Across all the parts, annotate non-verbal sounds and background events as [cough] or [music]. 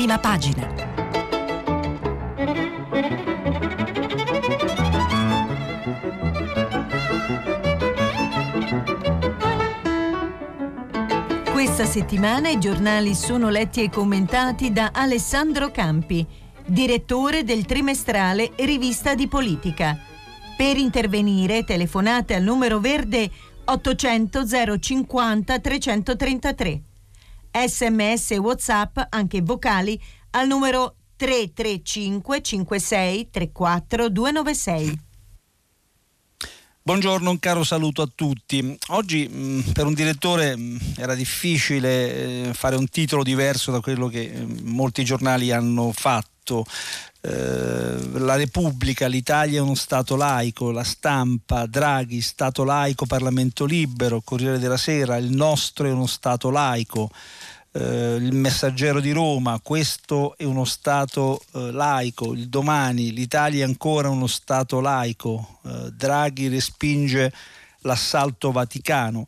prima pagina. Questa settimana i giornali sono letti e commentati da Alessandro Campi, direttore del trimestrale Rivista di Politica. Per intervenire telefonate al numero verde 800 050 333. Sms e WhatsApp, anche vocali, al numero 335 56 34 296. Buongiorno, un caro saluto a tutti. Oggi mh, mm, per un direttore mh, mm, era difficile eh, fare un titolo diverso da quello che eh, molti giornali hanno fatto. Eh, la Repubblica, l'Italia è uno Stato laico, la stampa, Draghi, Stato laico, Parlamento libero, Corriere della Sera, il nostro è uno Stato laico eh, il messaggero di Roma, questo è uno Stato eh, laico, il domani l'Italia è ancora uno Stato laico, eh, Draghi respinge l'assalto vaticano.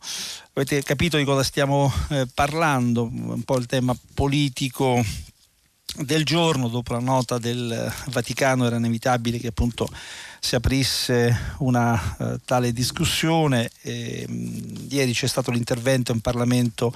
Avete capito di cosa stiamo eh, parlando, un po' il tema politico del giorno, dopo la nota del Vaticano era inevitabile che appunto si aprisse una uh, tale discussione. E, mh, ieri c'è stato l'intervento in Parlamento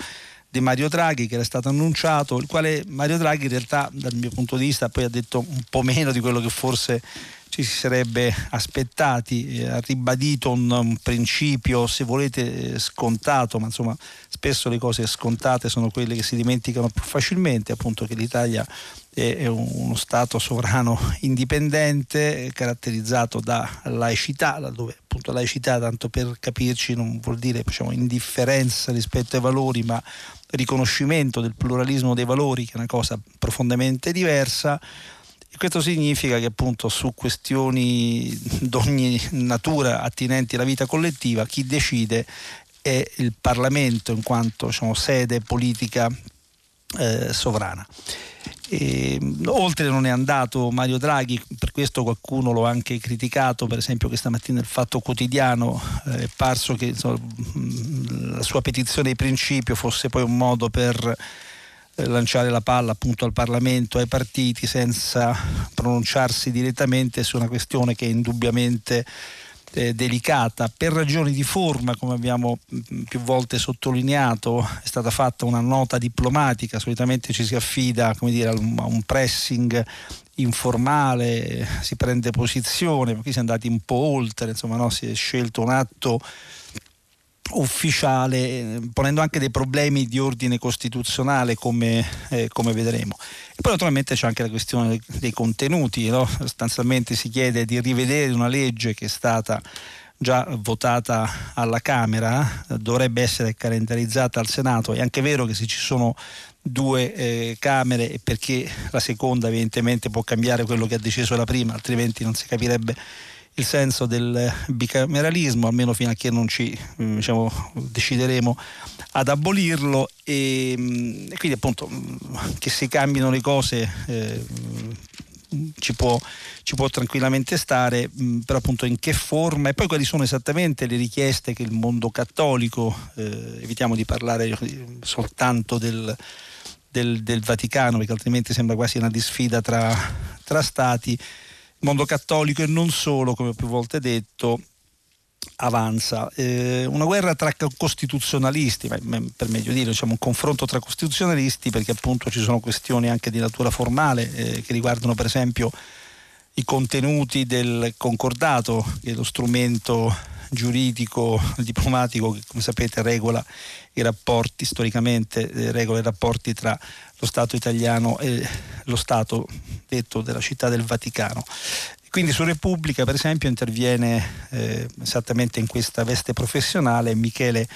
di Mario Draghi che era stato annunciato, il quale Mario Draghi in realtà dal mio punto di vista poi ha detto un po' meno di quello che forse ci si sarebbe aspettati, ha ribadito un, un, principio, se volete, scontato, ma insomma spesso le cose scontate sono quelle che si dimenticano più facilmente, appunto che l'Italia è uno Stato sovrano [laughs] indipendente caratterizzato da laicità, laddove appunto laicità, tanto per capirci, non vuol dire diciamo, indifferenza rispetto ai valori, ma riconoscimento del pluralismo dei valori, che è una cosa profondamente diversa. E questo significa che appunto su questioni d'ogni natura attinenti alla vita collettiva chi decide è il Parlamento in quanto diciamo, sede politica eh, sovrana. E, oltre non è andato Mario Draghi, per questo qualcuno lo anche criticato, per esempio questa mattina il Fatto Quotidiano eh, è parso che insomma, la sua petizione di principio fosse poi un modo per eh, lanciare la palla appunto al Parlamento, ai partiti, senza pronunciarsi direttamente su una questione che indubbiamente eh, delicata. Per ragioni di forma, come abbiamo mm, più volte sottolineato, è stata fatta una nota diplomatica, solitamente ci si affida dire, a un pressing informale, si prende posizione, qui si è andati un po' oltre, insomma, no? si è scelto un atto ufficiale, eh, ponendo anche dei problemi di ordine costituzionale come, eh, come vedremo. E poi naturalmente c'è anche la questione dei contenuti, no? sostanzialmente si chiede di rivedere una legge che è stata già votata alla Camera, dovrebbe essere calendarizzata al Senato, è anche vero che se ci sono due eh, Camere perché la seconda evidentemente può cambiare quello che ha deciso la prima, altrimenti non si capirebbe il senso del bicameralismo, almeno fino a che non ci mm, diciamo, decideremo ad abolirlo e, mm, e, quindi appunto mm, che si cambino le cose eh, ci, può, ci, può, tranquillamente stare, però appunto in che forma e poi quali sono esattamente le richieste che il mondo cattolico, eh, evitiamo di parlare soltanto del, del, del, Vaticano perché altrimenti sembra quasi una disfida tra, tra stati, mondo cattolico e non solo, come ho più volte detto, avanza. Eh, una guerra tra costituzionalisti, per meglio dire, diciamo un confronto tra costituzionalisti perché appunto ci sono questioni anche di natura formale eh, che riguardano per esempio i contenuti del concordato, che è lo strumento giuridico, diplomatico che come sapete regola i rapporti, storicamente eh, regola i rapporti tra lo Stato italiano e lo Stato detto della città del Vaticano. Quindi su Repubblica per esempio interviene eh, esattamente in questa veste professionale Michele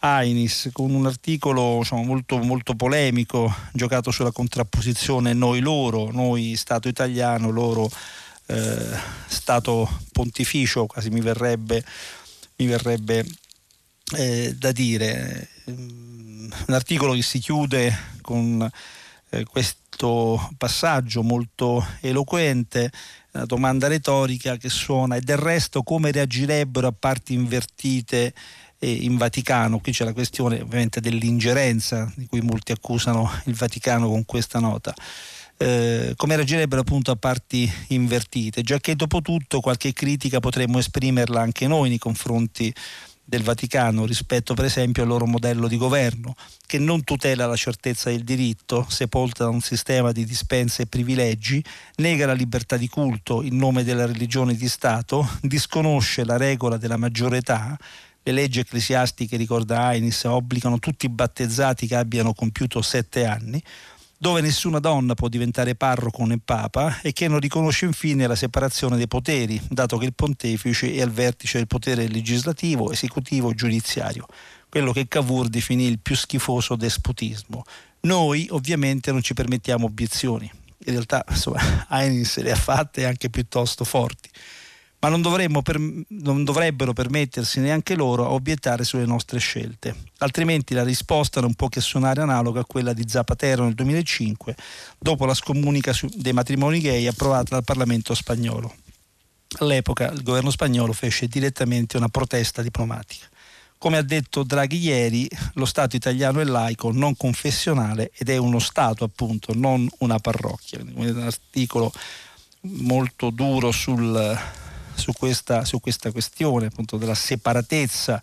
Ainis con un articolo diciamo, molto, molto polemico giocato sulla contrapposizione noi-loro, noi Stato italiano, loro eh, Stato pontificio, quasi mi verrebbe, mi verrebbe eh, da dire. Un articolo che si chiude con eh, questo passaggio molto eloquente, una domanda retorica che suona e del resto come reagirebbero a parti invertite eh, in Vaticano. Qui c'è la questione ovviamente dell'ingerenza di cui molti accusano il Vaticano con questa nota. eh, come reagirebbero appunto a parti invertite, già che dopo tutto qualche critica potremmo esprimerla anche noi nei confronti del Vaticano rispetto per esempio al loro modello di governo, che non tutela la certezza del diritto, sepolta da un sistema di dispense e privilegi, nega la libertà di culto in nome della religione di Stato, disconosce la regola della maggiore età, le leggi ecclesiastiche, ricorda Ainis, obbligano tutti i battezzati che abbiano compiuto sette anni, dove nessuna donna può diventare parroco né papa e che non riconosce infine la separazione dei poteri, dato che il pontefice è al vertice del potere legislativo, esecutivo e giudiziario, quello che Cavour definì il più schifoso despotismo. Noi ovviamente non ci permettiamo obiezioni, in realtà insomma, [laughs] Ainis le ha fatte anche piuttosto forti ma non, per, non, dovrebbero permettersi neanche loro a obiettare sulle nostre scelte. Altrimenti la risposta non può che suonare analoga a quella di Zapatero nel 2005, dopo la scomunica dei matrimoni gay approvata dal Parlamento spagnolo. All'epoca il governo spagnolo fece direttamente una protesta diplomatica. Come ha detto Draghi ieri, lo Stato italiano è laico, non confessionale ed è uno Stato appunto, non una parrocchia. Un articolo molto duro sul, su questa, su questa questione appunto della separatezza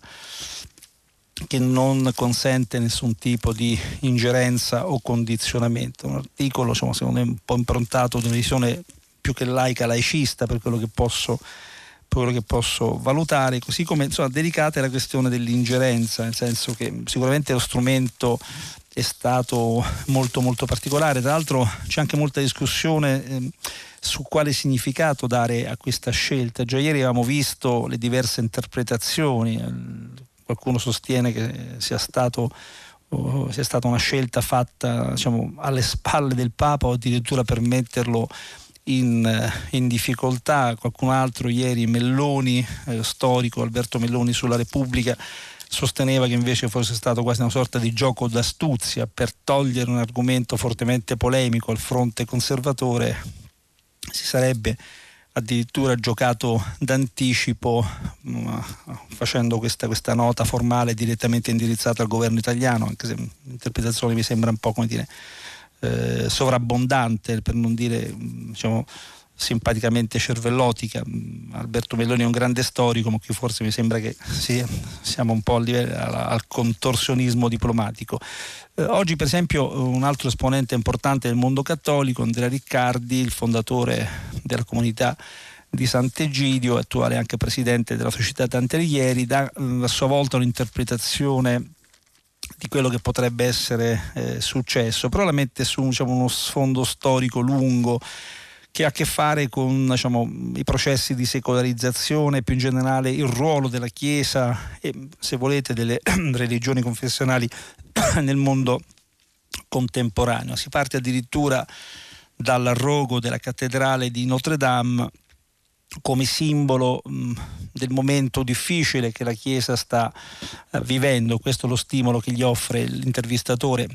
che non consente nessun tipo di ingerenza o condizionamento. Un articolo diciamo, secondo me un po' improntato di una visione più che laica, laicista per quello che posso, quello che posso valutare, così come insomma, delicata è la questione dell'ingerenza, nel senso che sicuramente lo strumento è stato molto molto particolare, tra l'altro c'è anche molta discussione. Eh, su quale significato dare a questa scelta. Già ieri avevamo visto le diverse interpretazioni, qualcuno sostiene che sia stato sia stata una scelta fatta diciamo, alle spalle del Papa o addirittura per metterlo in, in difficoltà. Qualcun altro ieri, Melloni, eh, storico Alberto Melloni sulla Repubblica, sosteneva che invece fosse stato quasi una sorta di gioco d'astuzia per togliere un argomento fortemente polemico al fronte conservatore si sarebbe addirittura giocato d'anticipo mm, facendo questa, questa, nota formale direttamente indirizzata al governo italiano, anche se l'interpretazione mi sembra un po' come dire eh, sovrabbondante, per non dire mm, diciamo, simpaticamente cervellotica. Mm, Alberto Melloni è un grande storico, ma qui forse mi sembra che sì, siamo un po' al, livello, al contorsionismo diplomatico. Eh, oggi per esempio un altro esponente importante del mondo cattolico, Andrea Riccardi, il fondatore della comunità di Sant'Egidio, attuale anche presidente della società Tanterieri, dà mm, a sua volta un'interpretazione di quello che potrebbe essere eh, successo, però la mette su diciamo, uno sfondo storico lungo che ha a che fare con diciamo, i processi di secolarizzazione, più in generale il ruolo della Chiesa e se volete delle [clears throat] religioni confessionali [clears throat] nel mondo contemporaneo. Si parte addirittura dall'arrogo della cattedrale di Notre Dame come simbolo mh, del momento difficile che la Chiesa sta uh, vivendo, questo è lo stimolo che gli offre l'intervistatore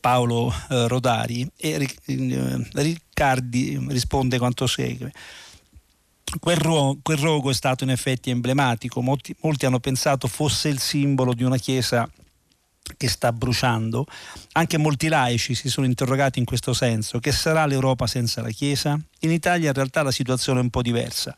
Paolo eh, Rodari e eh, Riccardi risponde quanto segue. Quel, ro- quel, rogo è stato in effetti emblematico, molti, molti hanno pensato fosse il simbolo di una chiesa che sta bruciando. Anche molti laici si sono interrogati in questo senso. Che sarà l'Europa senza la Chiesa? In Italia in realtà la situazione è un po' diversa.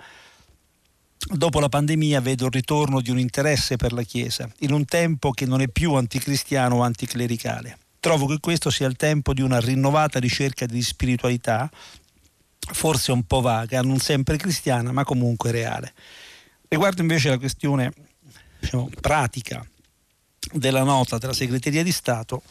Dopo la pandemia vedo il ritorno di un interesse per la Chiesa, in un tempo che non è più anticristiano o anticlericale. Trovo che questo sia il tempo di una rinnovata ricerca di spiritualità, forse un po' vaga, non sempre cristiana, ma comunque reale. Riguardo invece la questione diciamo, pratica della nota della segreteria di Stato,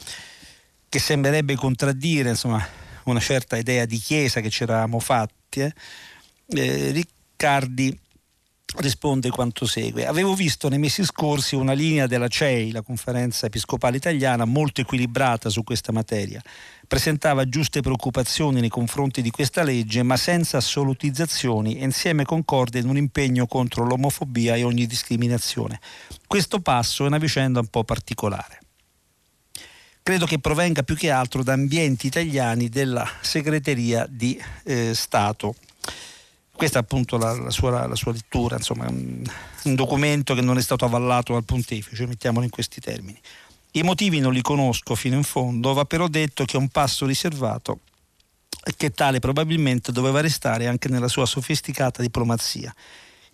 che sembrerebbe contraddire insomma, una certa idea di chiesa che ci eravamo fatti, eh, Riccardi risponde quanto segue. Avevo visto nei mesi scorsi una linea della CEI, la conferenza episcopale italiana, molto equilibrata su questa materia. Presentava giuste preoccupazioni nei confronti di questa legge, ma senza assolutizzazioni e insieme concorde in un impegno contro l'omofobia e ogni discriminazione. Questo passo è una vicenda un po' particolare. Credo che provenga più che altro da ambienti italiani della segreteria di eh, Stato questa è appunto la, la, sua, la, sua, lettura, insomma, un, documento che non è stato avallato dal pontefice, mettiamolo in questi termini. I motivi non li conosco fino in fondo, va però detto che è un passo riservato che tale probabilmente doveva restare anche nella sua sofisticata diplomazia.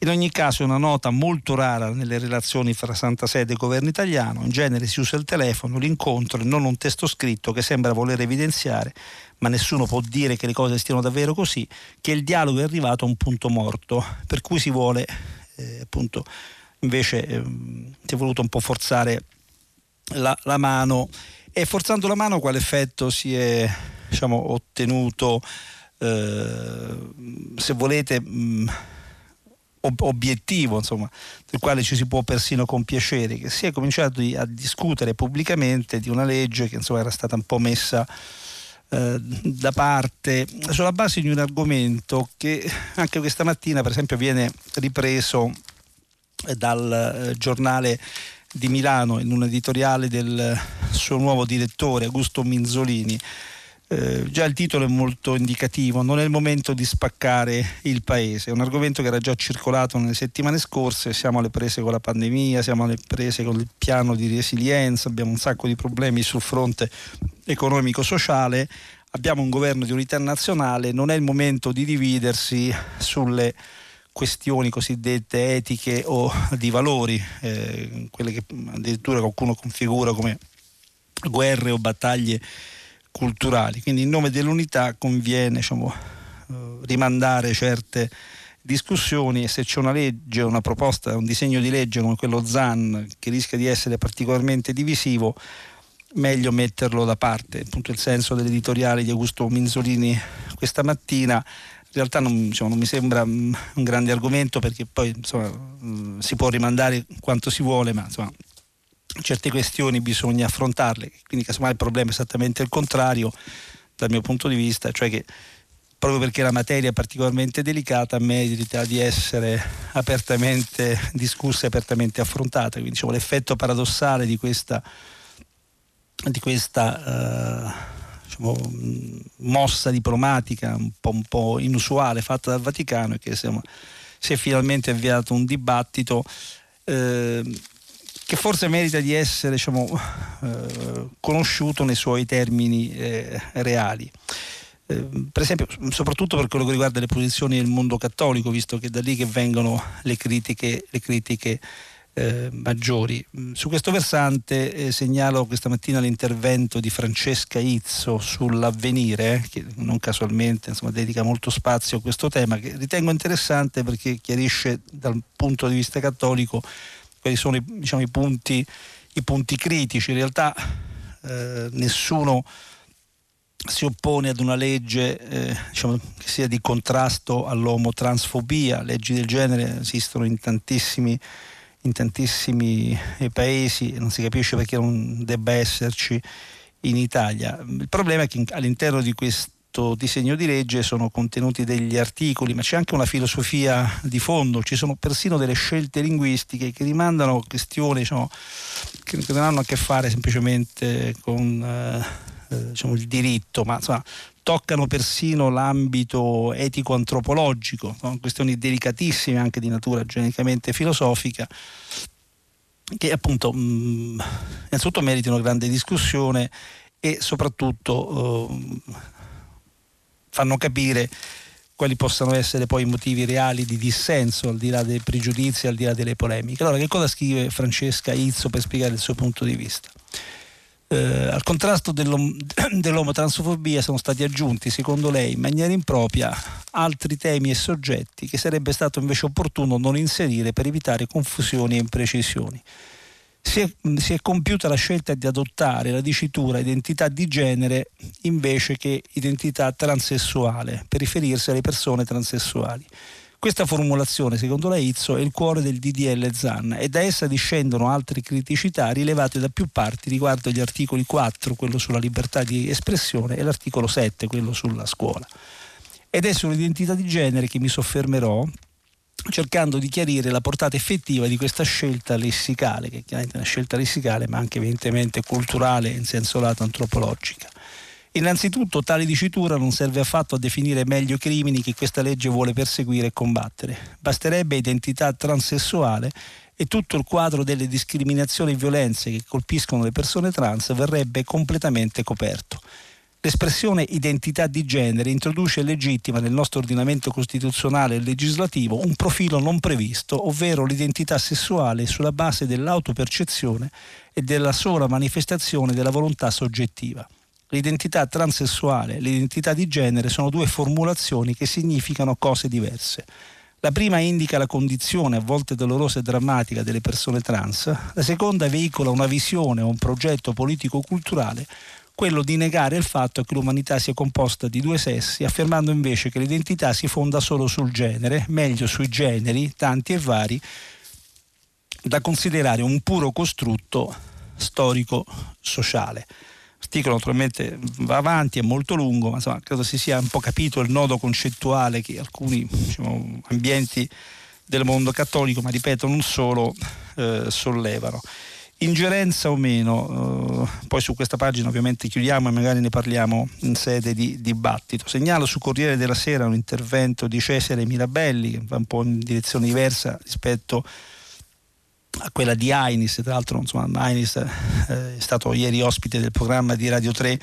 In ogni caso è una nota molto rara nelle relazioni fra Santa Sede e governo italiano, in genere si usa il telefono, l'incontro e non un testo scritto che sembra voler evidenziare, ma nessuno può dire che le cose stiano davvero così, che il dialogo è arrivato a un punto morto, per cui si vuole eh, appunto invece eh, si è voluto un po' forzare la, la, mano. E forzando la mano quale effetto si è diciamo, ottenuto? Eh, se volete mh, obiettivo insomma, del quale ci si può persino compiacere, che si è cominciato a discutere pubblicamente di una legge che insomma, era stata un po' messa eh, da parte sulla base di un argomento che anche questa mattina per esempio viene ripreso dal eh, giornale di Milano in un editoriale del suo nuovo direttore Augusto Minzolini eh, già il titolo è molto indicativo, non è il momento di spaccare il paese, è un argomento che era già circolato nelle settimane scorse, siamo alle prese con la pandemia, siamo alle prese con il piano di resilienza, abbiamo un sacco di problemi sul fronte economico-sociale, abbiamo un governo di unità nazionale, non è il momento di dividersi sulle questioni cosiddette etiche o di valori, eh, quelle che addirittura qualcuno configura come guerre o battaglie culturali. Quindi in nome dell'unità conviene diciamo, eh, rimandare certe discussioni e se c'è una legge, una proposta, un disegno di legge come quello ZAN che rischia di essere particolarmente divisivo, meglio metterlo da parte. Appunto il senso dell'editoriale di Augusto Minzolini questa mattina in realtà non, diciamo, non, mi sembra un grande argomento perché poi insomma, si può rimandare quanto si vuole, ma insomma, certe questioni bisogna affrontarle, quindi casomai il problema è esattamente il contrario dal mio punto di vista, cioè che proprio perché la materia è particolarmente delicata merita di essere apertamente discussa e apertamente affrontata, quindi diciamo, l'effetto paradossale di questa, di questa uh, diciamo, mossa diplomatica un po', un po', inusuale fatta dal Vaticano è che insomma, si è finalmente avviato un dibattito eh, che forse merita di essere diciamo, eh, conosciuto nei suoi termini eh, reali. Eh, per esempio, soprattutto per quello che riguarda le posizioni del mondo cattolico, visto che è da lì che vengono le critiche, le critiche eh, maggiori. Su questo versante eh, segnalo questa mattina l'intervento di Francesca Izzo sull'avvenire, che non casualmente insomma, dedica molto spazio a questo tema, che ritengo interessante perché chiarisce dal punto di vista cattolico quali sono i, diciamo, i, punti, i punti, critici. In realtà eh, nessuno si oppone ad una legge eh, diciamo, che sia di contrasto all'omotransfobia. Leggi del genere esistono in tantissimi, in tantissimi eh, paesi e non si capisce perché non debba esserci in Italia. Il problema è che all'interno di questo questo disegno di legge sono contenuti degli articoli, ma c'è anche una filosofia di fondo, ci sono persino delle scelte linguistiche che rimandano a questioni diciamo, che non hanno a che fare semplicemente con eh, eh, diciamo, il diritto, ma insomma, toccano persino l'ambito etico-antropologico, no? questioni delicatissime anche di natura genericamente filosofica che appunto mh, innanzitutto meritano grande discussione e soprattutto eh, fanno capire quali possano essere poi i motivi reali di dissenso, al di là dei pregiudizi, al di là delle polemiche. Allora, che cosa scrive Francesca Izzo per spiegare il suo punto di vista? Eh, al contrasto dell'om- [coughs] dell'omotransfobia sono stati aggiunti, secondo lei, in maniera impropria, altri temi e soggetti che sarebbe stato invece opportuno non inserire per evitare confusioni e imprecisioni si è, si è, compiuta la scelta di adottare la dicitura identità di genere invece che identità transessuale per riferirsi alle persone transessuali. Questa formulazione, secondo la Izzo, è il cuore del DDL ZAN e da essa discendono altre criticità rilevate da più parti riguardo gli articoli 4, quello sulla libertà di espressione, e l'articolo 7, quello sulla scuola. Ed è sull'identità di genere che mi soffermerò cercando di chiarire la portata effettiva di questa scelta lessicale, che è chiaramente una scelta lessicale ma anche evidentemente culturale in senso lato antropologica. Innanzitutto tale dicitura non serve affatto a definire meglio i crimini che questa legge vuole perseguire e combattere. Basterebbe identità transessuale e tutto il quadro delle discriminazioni e violenze che colpiscono le persone trans verrebbe completamente coperto. L'espressione identità di genere introduce e legittima nel nostro ordinamento costituzionale e legislativo un profilo non previsto, ovvero l'identità sessuale sulla base dell'autopercezione e della sola manifestazione della volontà soggettiva. L'identità transessuale e l'identità di genere sono due formulazioni che significano cose diverse. La prima indica la condizione a volte dolorosa e drammatica delle persone trans, la seconda veicola una visione o un progetto politico-culturale quello di negare il fatto che l'umanità sia composta di due sessi, affermando invece che l'identità si fonda solo sul genere, meglio sui generi, tanti e vari, da considerare un puro costrutto storico-sociale. L'articolo naturalmente va avanti, è molto lungo, ma insomma, credo si sia un po' capito il nodo concettuale che alcuni diciamo, ambienti del mondo cattolico, ma ripeto non solo, eh, sollevano ingerenza o meno, uh, poi su questa pagina ovviamente chiudiamo e magari ne parliamo in sede di dibattito. Segnalo su Corriere della Sera un intervento di Cesare Mirabelli che va un po' in direzione diversa rispetto a quella di Ainis, tra l'altro insomma, Ainis eh, è stato ieri ospite del programma di Radio 3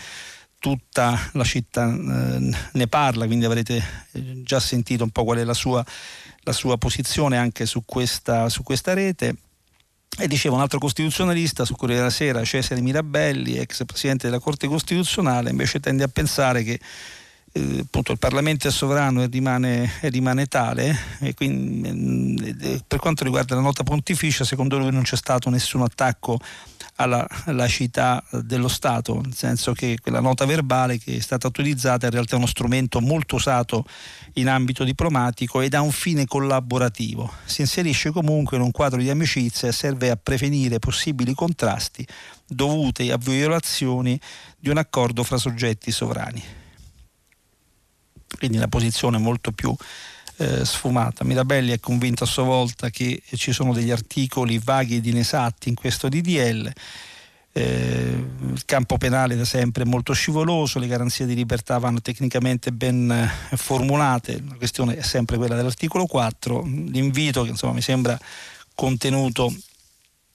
tutta la città eh, ne parla, quindi avrete eh, già sentito un po' qual è la sua, la sua posizione anche su questa, su questa rete. E diceva un altro costituzionalista su Corriere della Sera, Cesare Mirabelli, ex presidente della Corte Costituzionale, invece tende a pensare che eh, appunto il Parlamento è sovrano e rimane, e rimane tale e quindi eh, per quanto riguarda la nota pontificia secondo lui non c'è stato nessun attacco alla laicità dello Stato, nel senso che quella nota verbale che è stata utilizzata in realtà è uno strumento molto usato in ambito diplomatico ed ha un fine collaborativo. Si inserisce comunque in un quadro di amicizia e serve a prevenire possibili contrasti dovuti a violazioni di un accordo fra soggetti sovrani. Quindi una posizione molto più eh, sfumata. Mirabelli è convinto a sua volta che ci sono degli articoli vaghi ed inesatti in questo DDL. Eh, il campo penale da sempre è molto scivoloso, le garanzie di libertà vanno tecnicamente ben eh, formulate, la questione è sempre quella dell'articolo 4. L'invito che insomma, mi sembra contenuto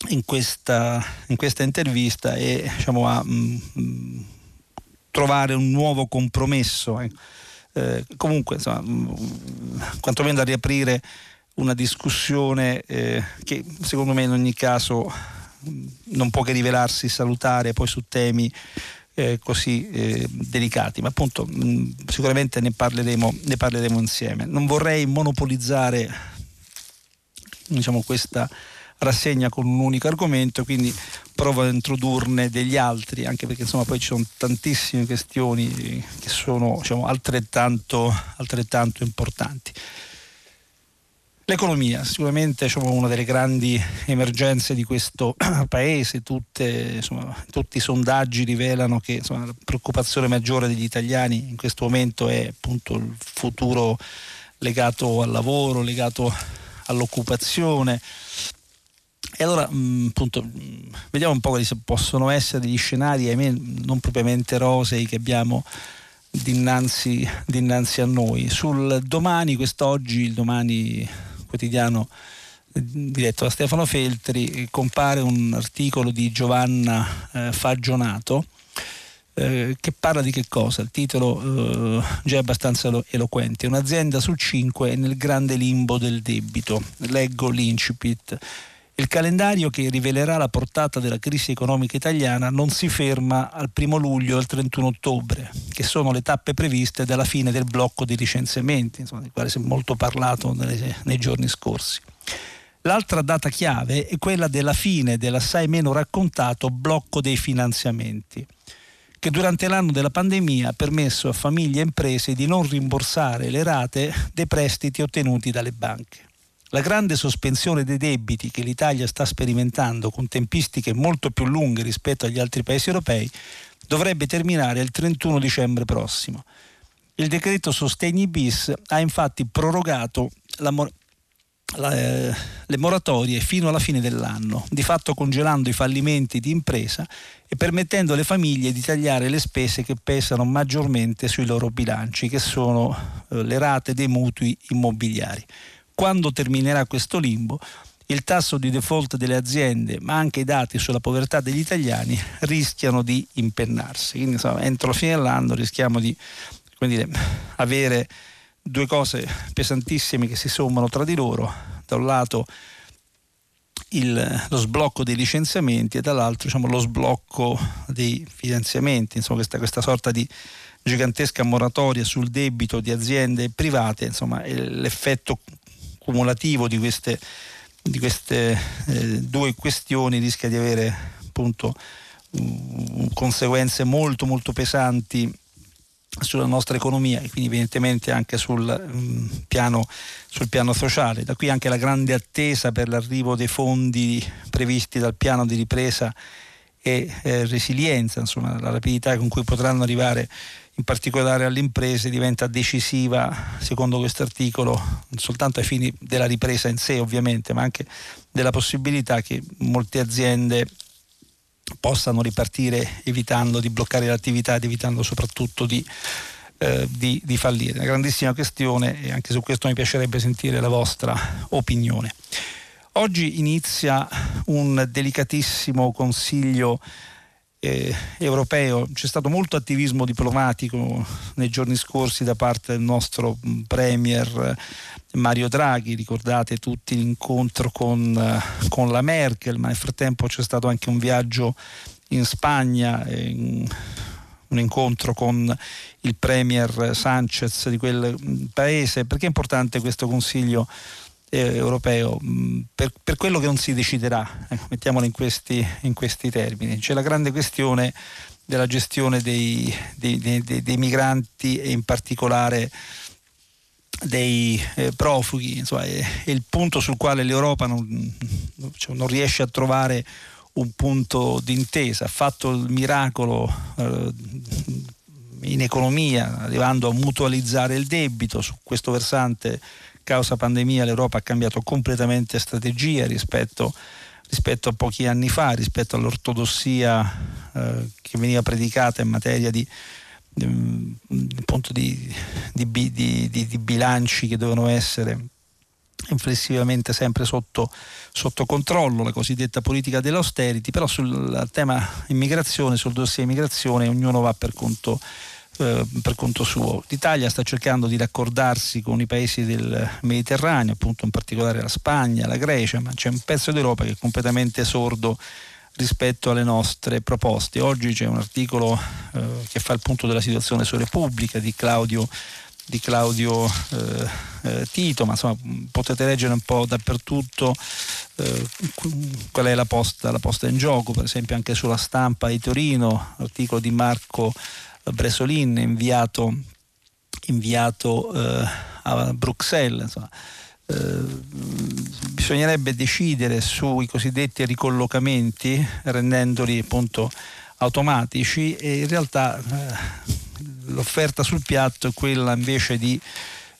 in questa, in questa intervista è diciamo, a mh, mm, mm, trovare un nuovo compromesso. Ecco eh, comunque insomma, mh, mm, quantomeno da riaprire una discussione eh, che secondo me in ogni caso mm, non può che rivelarsi salutare poi su temi eh, così eh, delicati, ma appunto mh, mm, sicuramente ne parleremo, ne parleremo insieme. Non vorrei monopolizzare diciamo, questa rassegna con un unico argomento, quindi provo ad introdurne degli altri, anche perché insomma poi ci sono tantissime questioni che sono diciamo, altrettanto, altrettanto importanti. L'economia, sicuramente diciamo, una delle grandi emergenze di questo [clears throat] paese, Tutte, insomma, tutti i sondaggi rivelano che insomma, la preoccupazione maggiore degli italiani in questo momento è appunto il futuro legato al lavoro, legato all'occupazione, e allora mh, mm, appunto mh, mm, vediamo un po' quali possono essere gli scenari, ahimè, non propriamente rosei che abbiamo dinanzi, dinanzi a noi. Sul domani, quest'oggi, il domani quotidiano eh, diretto da Stefano Feltri, compare un articolo di Giovanna eh, Fagionato eh, che parla di che cosa? Il titolo eh, già è abbastanza eloquente. Un'azienda su cinque è nel grande limbo del debito. Leggo l'incipit. Il calendario che rivelerà la portata della crisi economica italiana non si ferma al 1 luglio e al 31 ottobre, che sono le tappe previste dalla fine del blocco dei licenziamenti, insomma, di quale si è molto parlato nei, nei giorni scorsi. L'altra data chiave è quella della fine dell'assai meno raccontato blocco dei finanziamenti, che durante l'anno della pandemia ha permesso a famiglie e imprese di non rimborsare le rate dei prestiti ottenuti dalle banche. La grande sospensione dei debiti che l'Italia sta sperimentando con tempistiche molto più lunghe rispetto agli altri paesi europei dovrebbe terminare il 31 dicembre prossimo. Il decreto Sostegni bis ha infatti prorogato la, la, eh, le moratorie fino alla fine dell'anno, di fatto congelando i fallimenti di impresa e permettendo alle famiglie di tagliare le spese che pesano maggiormente sui loro bilanci, che sono eh, le rate dei mutui immobiliari quando terminerà questo limbo, il tasso di default delle aziende, ma anche i dati sulla povertà degli italiani [laughs] rischiano di impennarsi. Quindi insomma, entro la fine dell'anno rischiamo di dire, avere due cose pesantissime che si sommano tra di loro. Da un lato il, lo sblocco dei licenziamenti e dall'altro diciamo, lo sblocco dei finanziamenti, insomma questa, questa sorta di gigantesca moratoria sul debito di aziende private, insomma l'effetto cumulativo di queste, di queste eh, due questioni rischia di avere appunto um, conseguenze molto molto pesanti sulla nostra economia e quindi evidentemente anche sul, um, piano, sul, piano, sociale. Da qui anche la grande attesa per l'arrivo dei fondi previsti dal piano di ripresa e eh, resilienza, insomma la rapidità con cui potranno arrivare in particolare alle imprese diventa decisiva secondo questo articolo non soltanto ai fini della ripresa in sé ovviamente ma anche della possibilità che molte aziende possano ripartire evitando di bloccare l'attività ed evitando soprattutto di, eh, di, di fallire. Una grandissima questione e anche su questo mi piacerebbe sentire la vostra opinione. Oggi inizia un delicatissimo consiglio eh, europeo. C'è stato molto attivismo diplomatico nei giorni scorsi da parte del nostro Premier Mario Draghi, ricordate tutti l'incontro con, eh, con, la Merkel, ma nel frattempo c'è stato anche un viaggio in Spagna, in, un incontro con il Premier Sanchez di quel mm, paese. Perché è importante questo Consiglio eh, europeo? Mm, per, per, quello che non si deciderà, ecco, mettiamolo in questi, in questi termini. C'è la grande questione della gestione dei, dei, dei, dei migranti e in particolare dei eh, profughi, insomma, è, è, il punto sul quale l'Europa non, cioè, non riesce a trovare un punto d'intesa, ha fatto il miracolo eh, in economia arrivando a mutualizzare il debito, su questo versante causa pandemia l'Europa ha cambiato completamente strategia rispetto, rispetto a pochi anni fa, rispetto all'ortodossia eh, che veniva predicata in materia di appunto di, di, di, bilanci che devono essere inflessivamente sempre sotto, sotto, controllo, la cosiddetta politica dell'austerity, però sul tema immigrazione, sul dossier immigrazione ognuno va per conto, eh, per conto suo. L'Italia sta cercando di raccordarsi con i paesi del Mediterraneo, appunto in particolare la Spagna, la Grecia, ma c'è un pezzo d'Europa che è completamente sordo rispetto alle nostre proposte. Oggi c'è un articolo eh, che fa il punto della situazione su Repubblica di Claudio, di Claudio eh, eh, Tito, ma insomma potete leggere un po' dappertutto eh, qual è la posta, la posta, in gioco, per esempio anche sulla stampa di Torino, l'articolo di Marco Bresolin inviato, inviato eh, a Bruxelles. Insomma eh, bisognerebbe decidere sui cosiddetti ricollocamenti rendendoli appunto automatici e in realtà eh, l'offerta sul piatto è quella invece di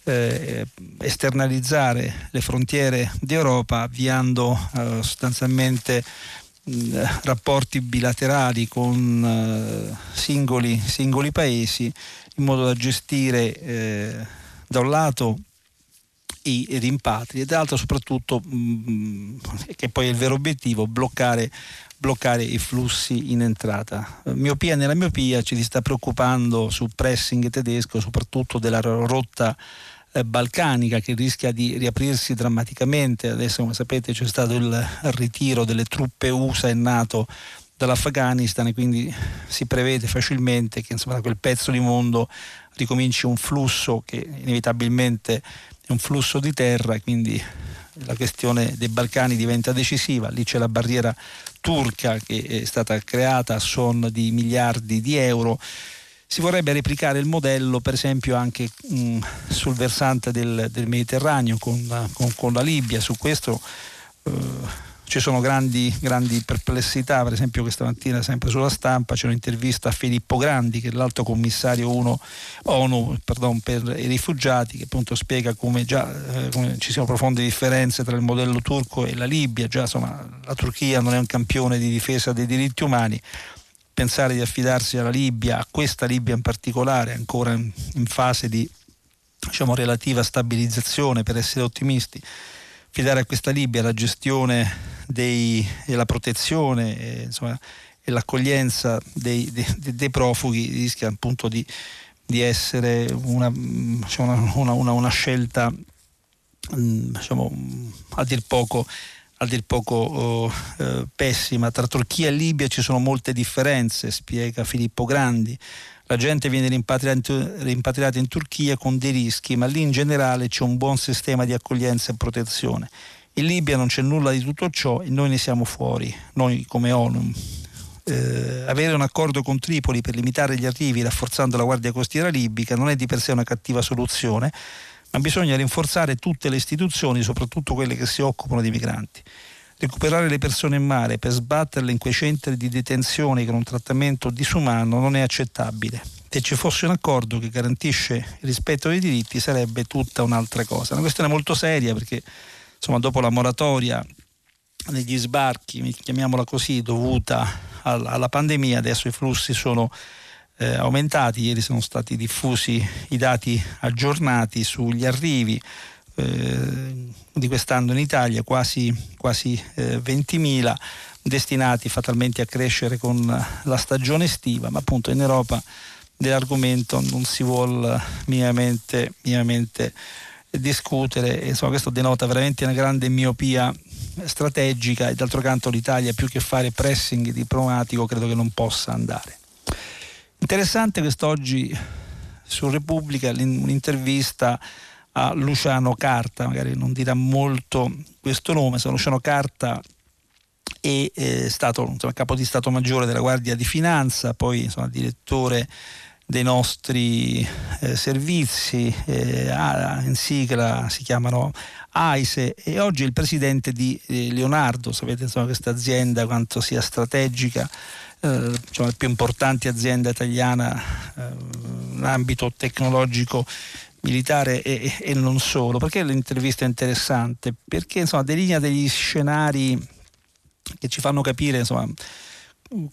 eh, esternalizzare le frontiere d'Europa avviando eh, sostanzialmente rapporti bilaterali con eh, singoli, singoli, paesi in modo da gestire eh, da un lato i rimpatri e dall'altro soprattutto, mh, mm, che poi è il vero obiettivo, bloccare, bloccare i flussi in entrata. Miopia nella miopia ci sta preoccupando sul pressing tedesco, soprattutto della rotta eh, balcanica che rischia di riaprirsi drammaticamente. Adesso come sapete c'è stato il ritiro delle truppe USA e NATO dall'Afghanistan e quindi si prevede facilmente che insomma, da quel pezzo di mondo ricominci un flusso che inevitabilmente un flusso di terra, quindi la questione dei Balcani diventa decisiva, lì c'è la barriera turca che è stata creata a son di miliardi di euro. Si vorrebbe replicare il modello per esempio anche mh, sul versante del, del Mediterraneo con, con, con, la Libia, su questo eh, ci sono grandi, grandi, perplessità, per esempio questa mattina sempre sulla stampa c'è un'intervista a Filippo Grandi che è l'alto commissario uno, ONU pardon, per i rifugiati che appunto spiega come già eh, come ci siano profonde differenze tra il modello turco e la Libia, già insomma la Turchia non è un campione di difesa dei diritti umani, pensare di affidarsi alla Libia, a questa Libia in particolare ancora in, in fase di diciamo, relativa stabilizzazione per essere ottimisti affidare a questa Libia la gestione dei, e la protezione e, insomma, e l'accoglienza dei, dei, dei, profughi rischia appunto di, di essere una, diciamo, una, una, una scelta mm, diciamo, a dir poco a dir poco oh, eh, pessima. Tra Turchia e Libia ci sono molte differenze, spiega Filippo Grandi. La gente viene rimpatriata in Turchia con dei rischi, ma lì in generale c'è un buon sistema di accoglienza e protezione. In Libia non c'è nulla di tutto ciò e noi ne siamo fuori, noi come ONU. Eh, avere un accordo con Tripoli per limitare gli arrivi rafforzando la Guardia Costiera libica non è di per sé una cattiva soluzione, ma bisogna rinforzare tutte le istituzioni, soprattutto quelle che si occupano di migranti. Recuperare le persone in mare per sbatterle in quei centri di detenzione con un trattamento disumano non è accettabile. Se ci fosse un accordo che garantisce il rispetto dei diritti sarebbe tutta un'altra cosa. Una questione molto seria perché insomma, dopo la moratoria degli sbarchi, chiamiamola così, dovuta alla pandemia, adesso i flussi sono eh, aumentati, ieri sono stati diffusi i dati aggiornati sugli arrivi eh, di quest'anno in Italia, quasi, quasi eh, 20.000 destinati fatalmente a crescere con la stagione estiva, ma appunto in Europa dell'argomento non si vuole minimamente, minimamente discutere. Insomma, questo denota veramente una grande miopia strategica e d'altro canto l'Italia più che fare pressing diplomatico credo che non possa andare. Interessante quest'oggi su Repubblica un'intervista a Luciano Carta, magari non dirà molto questo nome, se Luciano Carta è, è stato insomma, capo di Stato Maggiore della Guardia di Finanza, poi insomma, direttore dei nostri eh, servizi, eh, in sigla si chiamano AISE e oggi è il presidente di eh, Leonardo, sapete insomma, questa azienda quanto sia strategica eh, diciamo, la più importante azienda italiana eh, ambito tecnologico militare e, e, non solo. Perché l'intervista è interessante? Perché insomma, delinea degli scenari che ci fanno capire insomma,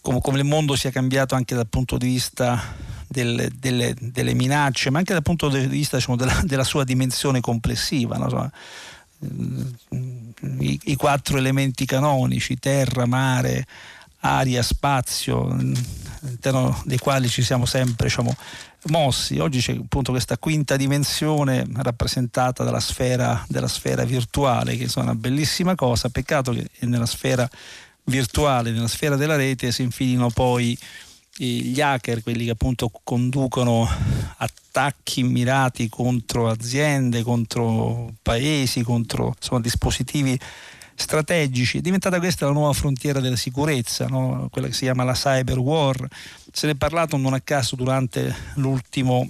come, come, il mondo sia cambiato anche dal punto di vista delle, delle, delle minacce, ma anche dal punto di vista diciamo, della, della, sua dimensione complessiva. No? Insomma, i, i, quattro elementi canonici, terra, mare, aria, spazio, all'interno dei quali ci siamo sempre diciamo, mossi. Oggi c'è appunto questa quinta dimensione rappresentata dalla sfera, sfera virtuale, che è una bellissima cosa. Peccato che nella sfera virtuale, nella sfera della rete, si infilino poi gli hacker, quelli che appunto conducono attacchi mirati contro aziende, contro paesi, contro insomma, dispositivi strategici. È diventata questa la nuova frontiera della sicurezza, no? quella che si chiama la cyber war. Se ne è parlato non a caso durante l'ultimo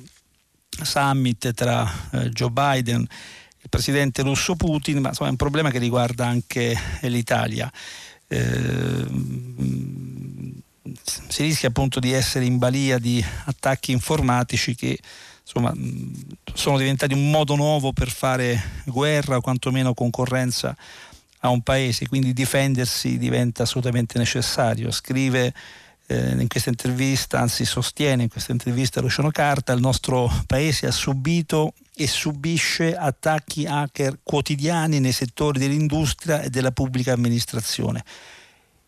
summit tra eh, Joe Biden e il presidente russo Putin, ma insomma, è un problema che riguarda anche l'Italia. Eh, si rischia appunto di essere in balia di attacchi informatici che insomma, sono diventati un modo nuovo per fare guerra o quantomeno concorrenza a un paese, quindi difendersi diventa assolutamente necessario. Scrive eh, in questa intervista, anzi sostiene in questa intervista Luciano Carta, il nostro paese ha subito e subisce attacchi hacker quotidiani nei settori dell'industria e della pubblica amministrazione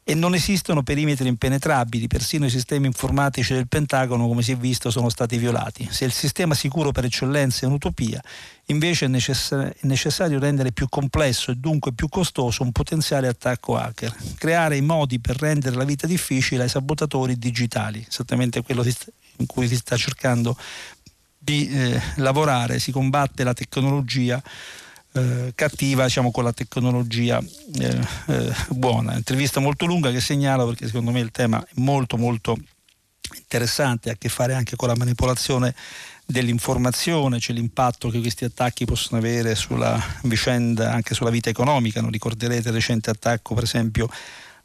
e non esistono perimetri impenetrabili, persino i sistemi informatici del Pentagono, come si è visto, sono stati violati. Se il sistema sicuro per eccellenza è un'utopia, invece è, necess- è necessario rendere più complesso e dunque più costoso un potenziale attacco hacker, creare i modi per rendere la vita difficile ai sabotatori digitali, esattamente quello in cui si sta cercando di eh, lavorare, si combatte la tecnologia eh, cattiva diciamo, con la tecnologia eh, eh, buona. Intervista molto lunga che segnalo perché secondo me il tema è molto molto interessante, ha a che fare anche con la manipolazione dell'informazione, c'è l'impatto che questi attacchi possono avere sulla vicenda, anche sulla vita economica. Non ricorderete il recente attacco per esempio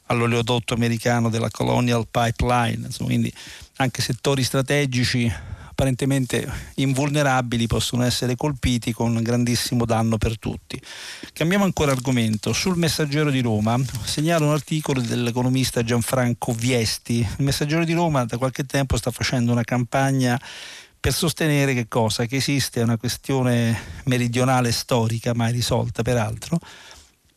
all'oleodotto americano della Colonial Pipeline, insomma, quindi anche settori strategici apparentemente invulnerabili possono essere colpiti con grandissimo danno per tutti. Cambiamo ancora argomento. Sul Messaggero di Roma segnalo un articolo dell'economista Gianfranco Viesti. Il Messaggero di Roma da qualche tempo sta facendo una campagna per sostenere che cosa? Che esiste una questione meridionale storica, mai risolta peraltro,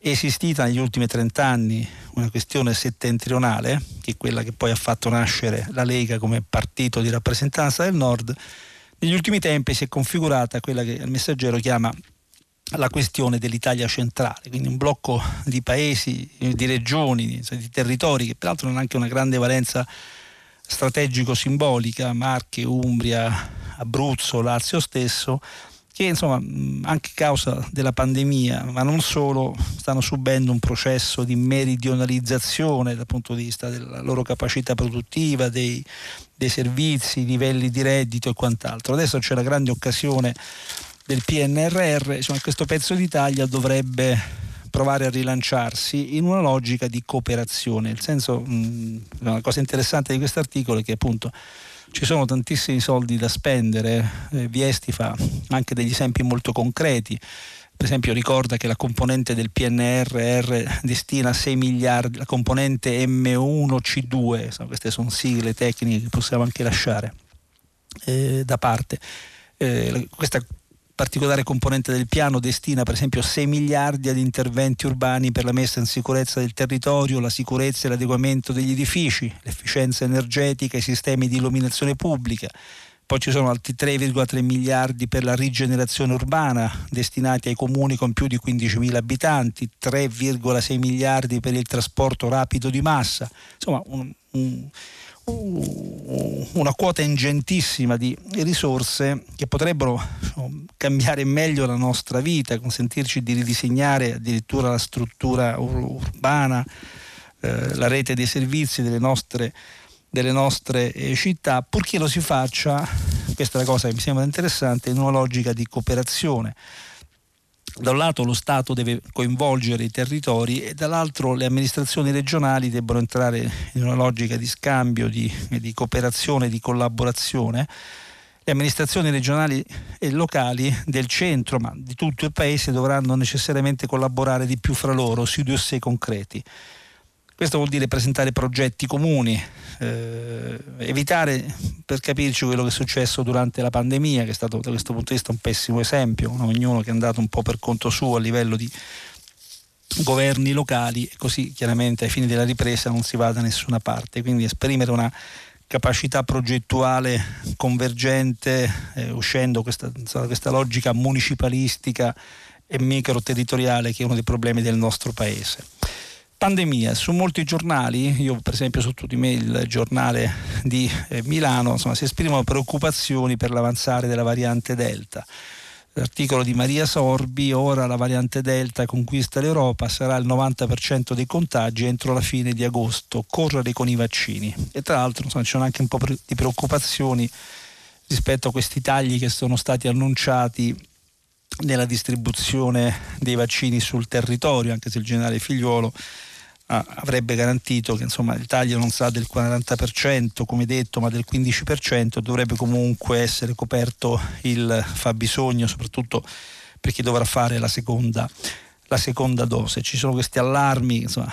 esistita negli ultimi 30 anni una questione settentrionale, che è quella che poi ha fatto nascere la Lega come partito di rappresentanza del Nord, negli ultimi tempi si è configurata quella che il messaggero chiama la questione dell'Italia centrale, quindi un blocco di paesi, di regioni, di territori che peraltro hanno anche una grande valenza strategico-simbolica, Marche, Umbria, Abruzzo, Lazio stesso, che insomma anche a causa della pandemia, ma non solo, stanno subendo un processo di meridionalizzazione dal punto di vista della loro capacità produttiva, dei, dei servizi, livelli di reddito e quant'altro. Adesso c'è la grande occasione del PNRR, insomma, questo pezzo d'Italia dovrebbe provare a rilanciarsi in una logica di cooperazione. Il senso, mh, una cosa interessante di questo articolo è che appunto ci sono tantissimi soldi da spendere, eh, Viesti fa anche degli esempi molto concreti. Per esempio ricorda che la componente del PNRR destina 6 miliardi, la componente M1C2, queste sono sigle tecniche che possiamo anche lasciare eh, da parte. Eh, questa particolare componente del piano destina per esempio 6 miliardi ad interventi urbani per la messa in sicurezza del territorio, la sicurezza e l'adeguamento degli edifici, l'efficienza energetica, i sistemi di illuminazione pubblica. Poi ci sono altri 3,3 miliardi per la rigenerazione urbana destinati ai comuni con più di 15.000 abitanti, 3,6 miliardi per il trasporto rapido di massa. Insomma, un, un una quota ingentissima di risorse che potrebbero cambiare meglio la nostra vita, consentirci di ridisegnare addirittura la struttura urbana, eh, la rete dei servizi delle nostre, delle nostre eh, città, purché lo si faccia, questa è la cosa che mi sembra interessante, in una logica di cooperazione da un lato lo Stato deve coinvolgere i territori e dall'altro le amministrazioni regionali debbono entrare in una logica di scambio, di, di cooperazione, di collaborazione. Le amministrazioni regionali e locali del centro, ma di tutto il paese, dovranno necessariamente collaborare di più fra loro sui dossier concreti. Questo vuol dire presentare progetti comuni, eh, evitare per capirci quello che è successo durante la pandemia, che è stato da questo punto di vista un pessimo esempio, no? ognuno che è andato un po' per conto suo a livello di governi locali così chiaramente ai fini della ripresa non si va da nessuna parte. Quindi esprimere una capacità progettuale convergente, eh, uscendo questa, questa logica municipalistica e micro territoriale che è uno dei problemi del nostro paese pandemia. Su molti giornali, io per esempio sotto di me il giornale di eh, Milano, insomma, si esprimono preoccupazioni per l'avanzare della variante Delta. L'articolo di Maria Sorbi, ora la variante Delta conquista l'Europa, sarà il 90% dei contagi entro la fine di agosto, correre con i vaccini. E tra l'altro insomma, ci sono anche un po' di preoccupazioni rispetto a questi tagli che sono stati annunciati nella distribuzione dei vaccini sul territorio, anche se il generale Figliuolo avrebbe garantito che insomma, il taglio non sarà del 40% come detto ma del 15% dovrebbe comunque essere coperto il fabbisogno soprattutto per chi dovrà fare la seconda, la seconda dose. Ci sono questi allarmi, insomma,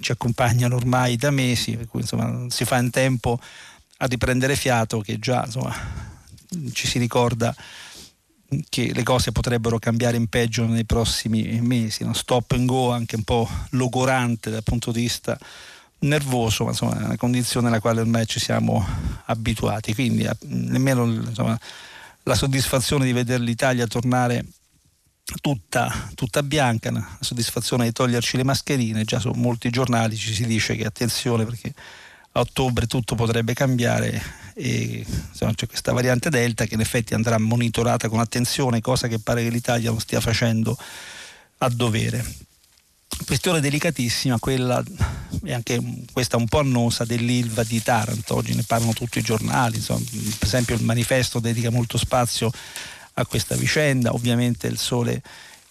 ci accompagnano ormai da mesi, per cui insomma, si fa in tempo a riprendere fiato che già insomma, ci si ricorda che le cose potrebbero cambiare in peggio nei prossimi mesi, uno stop and go anche un po' logorante dal punto di vista nervoso, ma insomma è una condizione alla quale ormai ci siamo abituati, quindi eh, nemmeno insomma, la soddisfazione di vedere l'Italia tornare tutta, tutta, bianca, la soddisfazione di toglierci le mascherine, già su molti giornali ci si dice che attenzione perché a ottobre tutto potrebbe cambiare e insomma, c'è questa variante Delta che in effetti andrà monitorata con attenzione, cosa che pare che l'Italia non stia facendo a dovere. Questione delicatissima, quella e anche questa un po' annosa dell'Ilva di Taranto, oggi ne parlano tutti i giornali, insomma, per esempio il manifesto dedica molto spazio a questa vicenda, ovviamente il sole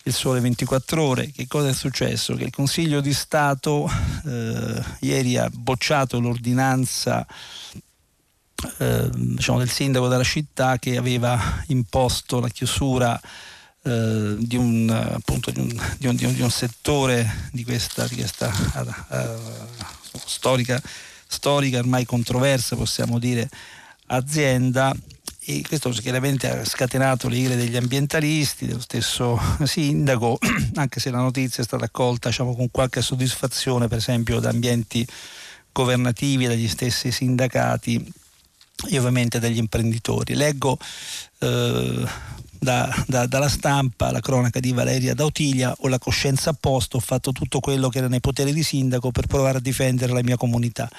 il sole 24 ore. Che cosa è successo? Che il Consiglio di Stato eh, ieri ha bocciato l'ordinanza eh, diciamo, del sindaco della città che aveva imposto la chiusura eh, di, un, appunto, di, un, di, un, di, un, settore di questa, questa uh, storica, storica, ormai controversa, possiamo dire, azienda. E questo chiaramente ha scatenato le ire degli ambientalisti, dello stesso sindaco, [clears throat] anche se la notizia è stata accolta diciamo, con qualche soddisfazione, per esempio da ambienti governativi, dagli stessi sindacati e ovviamente dagli imprenditori. Leggo eh, da, da, dalla stampa la cronaca di Valeria Dautiglia, ho la coscienza a posto, ho fatto tutto quello che era nei poteri di sindaco per provare a difendere la mia comunità.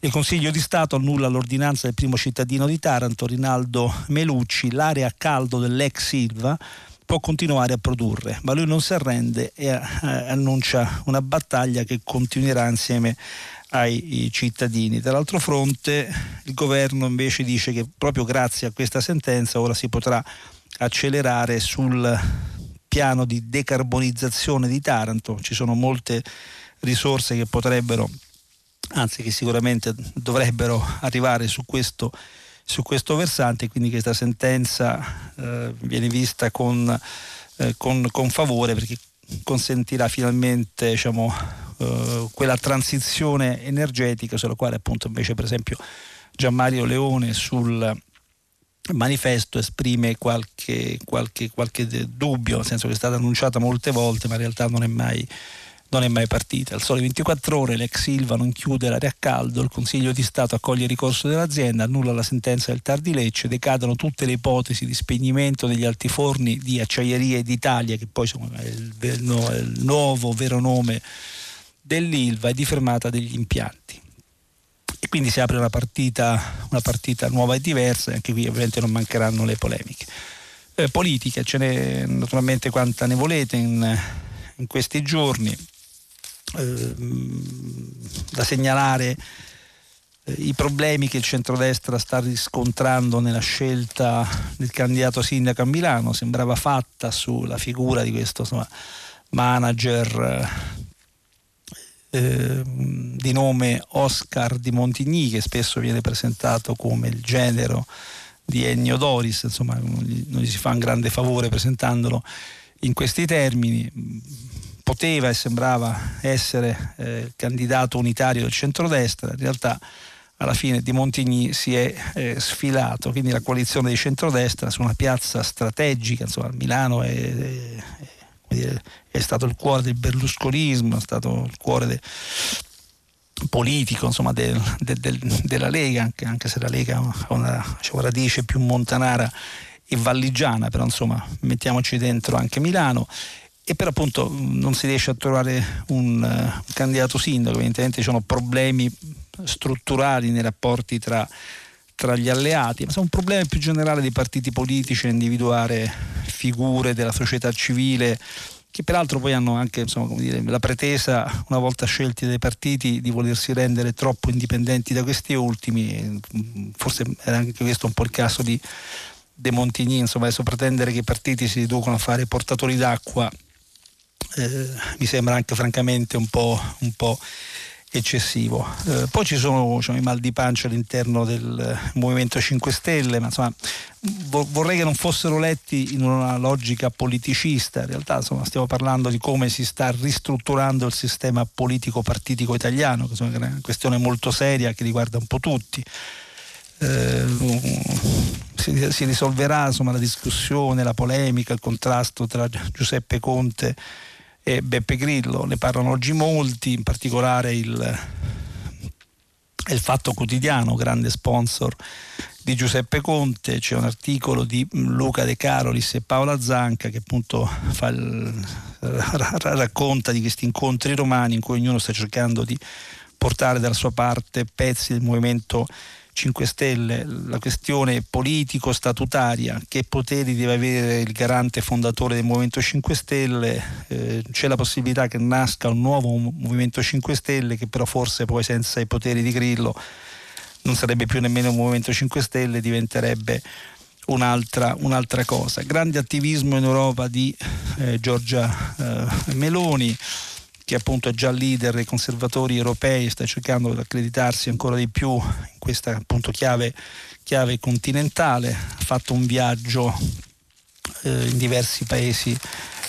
Il Consiglio di Stato annulla l'ordinanza del primo cittadino di Taranto, Rinaldo Melucci, l'area a caldo dell'ex Silva può continuare a produrre, ma lui non si arrende e eh, annuncia una battaglia che continuerà insieme ai cittadini. Dall'altro fronte il governo invece dice che proprio grazie a questa sentenza ora si potrà accelerare sul piano di decarbonizzazione di Taranto, ci sono molte risorse che potrebbero anzi che sicuramente dovrebbero arrivare su questo, su questo versante, quindi questa sentenza eh, viene vista con, eh, con, con, favore perché consentirà finalmente diciamo, eh, quella transizione energetica sulla quale appunto invece per esempio Gianmario Leone sul manifesto esprime qualche, qualche, qualche dubbio, nel senso che è stata annunciata molte volte ma in realtà non è mai non è mai partita. Al sole 24 ore l'ex Silva non chiude l'area a caldo, il Consiglio di Stato accoglie il ricorso dell'azienda, annulla la sentenza del TAR Lecce, decadono tutte le ipotesi di spegnimento degli altiforni di Acciaierie d'Italia, che poi insomma, è il, il nuovo vero nome dell'Ilva, e di fermata degli impianti. E quindi si apre una partita, una partita nuova e diversa, e anche qui ovviamente non mancheranno le polemiche. Eh, politica, ce n'è naturalmente quanta ne volete in, in questi giorni Ehm, da segnalare eh, i problemi che il centrodestra sta riscontrando nella scelta del candidato sindaco a Milano, sembrava fatta sulla figura di questo insomma, manager eh, di nome Oscar di Montigny che spesso viene presentato come il genero di Ennio Doris, insomma non gli si fa un grande favore presentandolo in questi termini. Poteva e sembrava essere eh, candidato unitario del centrodestra, in realtà alla fine di Montigny si è eh, sfilato, quindi la coalizione di centrodestra su una piazza strategica, insomma Milano è, è, è, stato il cuore del berlusconismo, è stato il cuore de, politico insomma, del, del, della Lega, anche, anche, se la Lega ha una diciamo, radice più montanara e valligiana, però insomma mettiamoci dentro anche Milano. E per appunto non si riesce a trovare un, uh, candidato sindaco, evidentemente ci sono problemi strutturali nei rapporti tra, tra gli alleati, ma è un problema più generale dei partiti politici individuare figure della società civile che peraltro poi hanno anche insomma, dire, la pretesa, una volta scelti dai partiti, di volersi rendere troppo indipendenti da questi ultimi, forse era anche questo un po' il caso di De Montigny, insomma adesso pretendere che i partiti si riducano a fare portatori d'acqua eh, mi sembra anche francamente un po', un po eccessivo. Eh, poi ci sono diciamo, i mal di pancia all'interno del Movimento 5 Stelle, ma insomma vorrei che non fossero letti in una logica politicista, in realtà insomma, stiamo parlando di come si sta ristrutturando il sistema politico partitico italiano, che è una questione molto seria che riguarda un po' tutti. Eh, si, si, risolverà insomma, la discussione, la polemica, il contrasto tra Giuseppe Conte e Beppe Grillo. Ne parlano oggi molti, in particolare il, il Fatto Quotidiano, grande sponsor di Giuseppe Conte, c'è un articolo di Luca De Carolis e Paola Zanca che appunto il, racconta di questi incontri romani in cui ognuno sta cercando di portare dalla sua parte pezzi del movimento 5 Stelle, la questione politico-statutaria, che poteri deve avere il garante fondatore del Movimento 5 Stelle, eh, c'è la possibilità che nasca un nuovo Movimento 5 Stelle che però forse poi senza i poteri di Grillo non sarebbe più nemmeno un Movimento 5 Stelle, diventerebbe un'altra, un'altra cosa. Grande attivismo in Europa di eh, Giorgia eh, Meloni che appunto è già leader dei conservatori europei, sta cercando di accreditarsi ancora di più in questa appunto chiave, chiave continentale, ha fatto un viaggio eh, in diversi paesi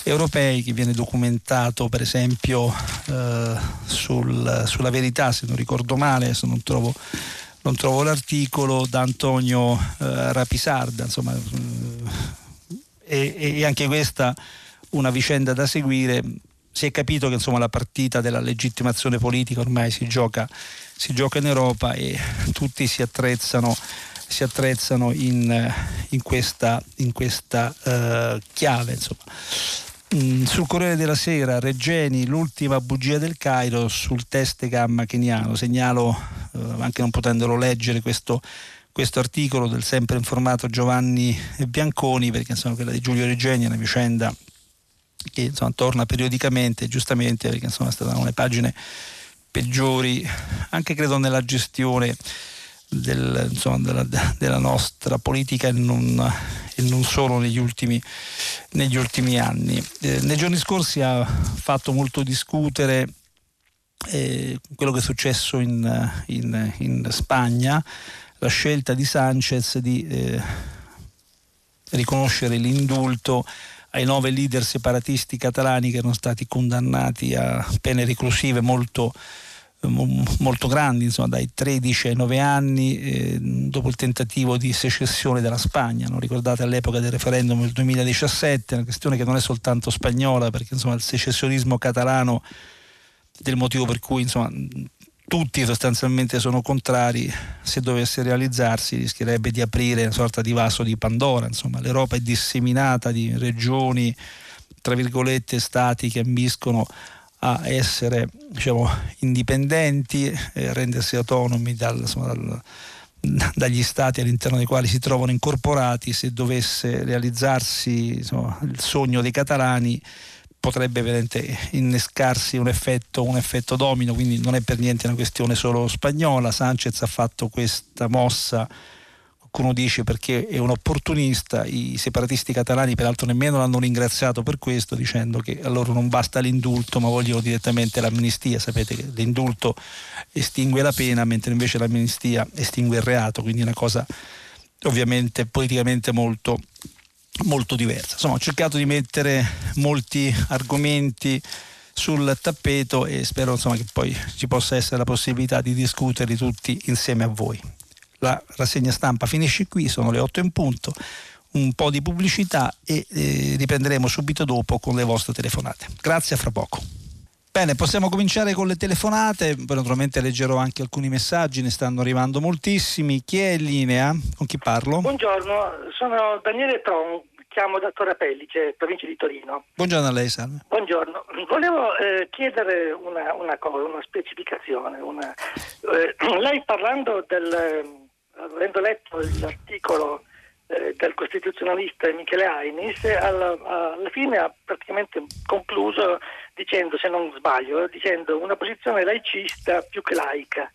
europei che viene documentato per esempio eh, sul, sulla verità, se non ricordo male, se non trovo non trovo l'articolo da Antonio eh, Rapisarda, insomma, eh, e, e, anche questa una vicenda da seguire. Si è capito che insomma, la partita della legittimazione politica ormai si gioca, si gioca in Europa e tutti si attrezzano, si attrezzano in, in, questa, in questa uh, chiave. Insomma. Mm, sul Corriere della Sera, Reggeni, l'ultima bugia del Cairo sul test gamma keniano. Segnalo, eh, anche non potendolo leggere, questo, questo, articolo del sempre informato Giovanni Bianconi, perché insomma, quella di Giulio Reggeni è una vicenda che insomma, torna periodicamente, giustamente, perché insomma, è stata una delle pagine peggiori, anche credo nella gestione del, insomma, della, della, nostra politica e non, e non solo negli ultimi, negli ultimi anni. Eh, nei giorni scorsi ha fatto molto discutere eh, quello che è successo in, in, in, Spagna, la scelta di Sanchez di eh, riconoscere l'indulto ai nove leader separatisti catalani che erano stati condannati a pene reclusive molto molto grandi, insomma, dai 13 ai 9 anni, eh, dopo il tentativo di secessione della Spagna. No? Ricordate all'epoca del referendum del 2017, una questione che non è soltanto spagnola, perché insomma, il secessionismo catalano, del motivo per cui insomma, tutti sostanzialmente sono contrari, se dovesse realizzarsi rischierebbe di aprire una sorta di vaso di Pandora. Insomma, L'Europa è disseminata di regioni, tra virgolette, stati che ambiscono a essere diciamo, indipendenti, eh, rendersi autonomi dal, insomma, dal, dagli stati all'interno dei quali si trovano incorporati, se dovesse realizzarsi insomma, il sogno dei catalani potrebbe veramente innescarsi un effetto, un effetto domino, quindi non è per niente una questione solo spagnola. Sanchez ha fatto questa mossa qualcuno dice perché è un opportunista, i separatisti catalani peraltro nemmeno l'hanno ringraziato per questo dicendo che a loro non basta l'indulto ma vogliono direttamente l'amnistia, sapete che l'indulto estingue la pena mentre invece l'amnistia estingue il reato, quindi è una cosa ovviamente politicamente molto, molto diversa. Insomma ho cercato di mettere molti argomenti sul tappeto e spero insomma, che poi ci possa essere la possibilità di discuterli tutti insieme a voi. La rassegna stampa finisce qui, sono le 8 in punto, un po' di pubblicità e eh, riprenderemo subito dopo con le vostre telefonate. Grazie, a fra poco. Bene, possiamo cominciare con le telefonate, poi naturalmente leggerò anche alcuni messaggi, ne stanno arrivando moltissimi. Chi è in linea? Con chi parlo? Buongiorno, sono Daniele Tron, chiamo da Torre Pellice, provincia di Torino. Buongiorno a lei, salve. Buongiorno, volevo eh, chiedere una, una, cosa, una specificazione. Una, eh, [clears throat] lei parlando del avendo letto l'articolo eh, del costituzionalista Michele Ainis, alla, alla, fine ha praticamente concluso dicendo, se non sbaglio, dicendo una posizione laicista più che laica.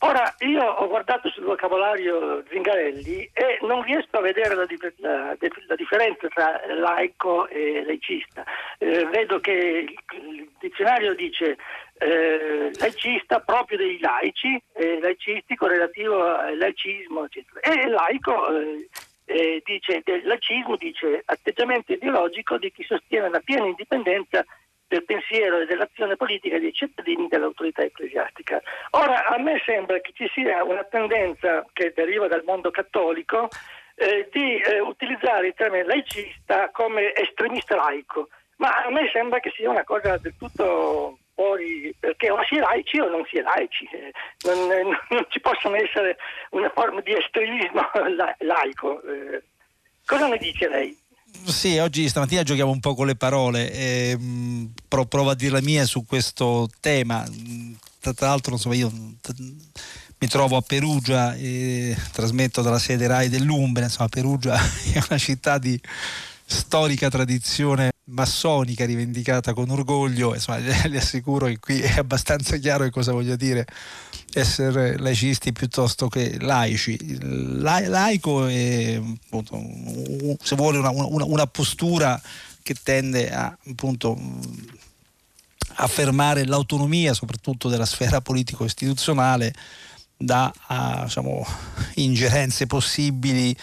Ora, io ho guardato sul vocabolario Zingarelli e non riesco a vedere la, la, la differenza tra laico e laicista. Eh, vedo che il dizionario dice eh, laicista proprio dei laici, eh, laicistico relativo al laicismo, eccetera. E laico eh, eh dice, del laicismo dice atteggiamento ideologico di chi sostiene la piena indipendenza del pensiero e dell'azione politica dei cittadini dell'autorità ecclesiastica. Ora, a me sembra che ci sia una tendenza che deriva dal mondo cattolico eh, di eh, utilizzare il termine laicista come estremista laico, ma a me sembra che sia una cosa del tutto fuori, perché o si è laici o non si è laici, eh, non, eh, [laughs] non ci possono essere una forma di estremismo [laughs] laico. Eh, cosa ne dice lei? Sì, oggi stamattina giochiamo un po' con le parole, e, mh, provo a dire la mia su questo tema. Tra, tra l'altro, insomma, io t- mi trovo a Perugia e trasmetto dalla sede RAI dell'Umbria, insomma Perugia [laughs] è una città di storica tradizione massonica rivendicata con orgoglio, insomma, le assicuro che qui è abbastanza chiaro che cosa voglio dire essere laicisti piuttosto che laici. La, laico è appunto, se vuole una, una, una, postura che tende a appunto affermare l'autonomia soprattutto della sfera politico-istituzionale da a, diciamo, ingerenze possibili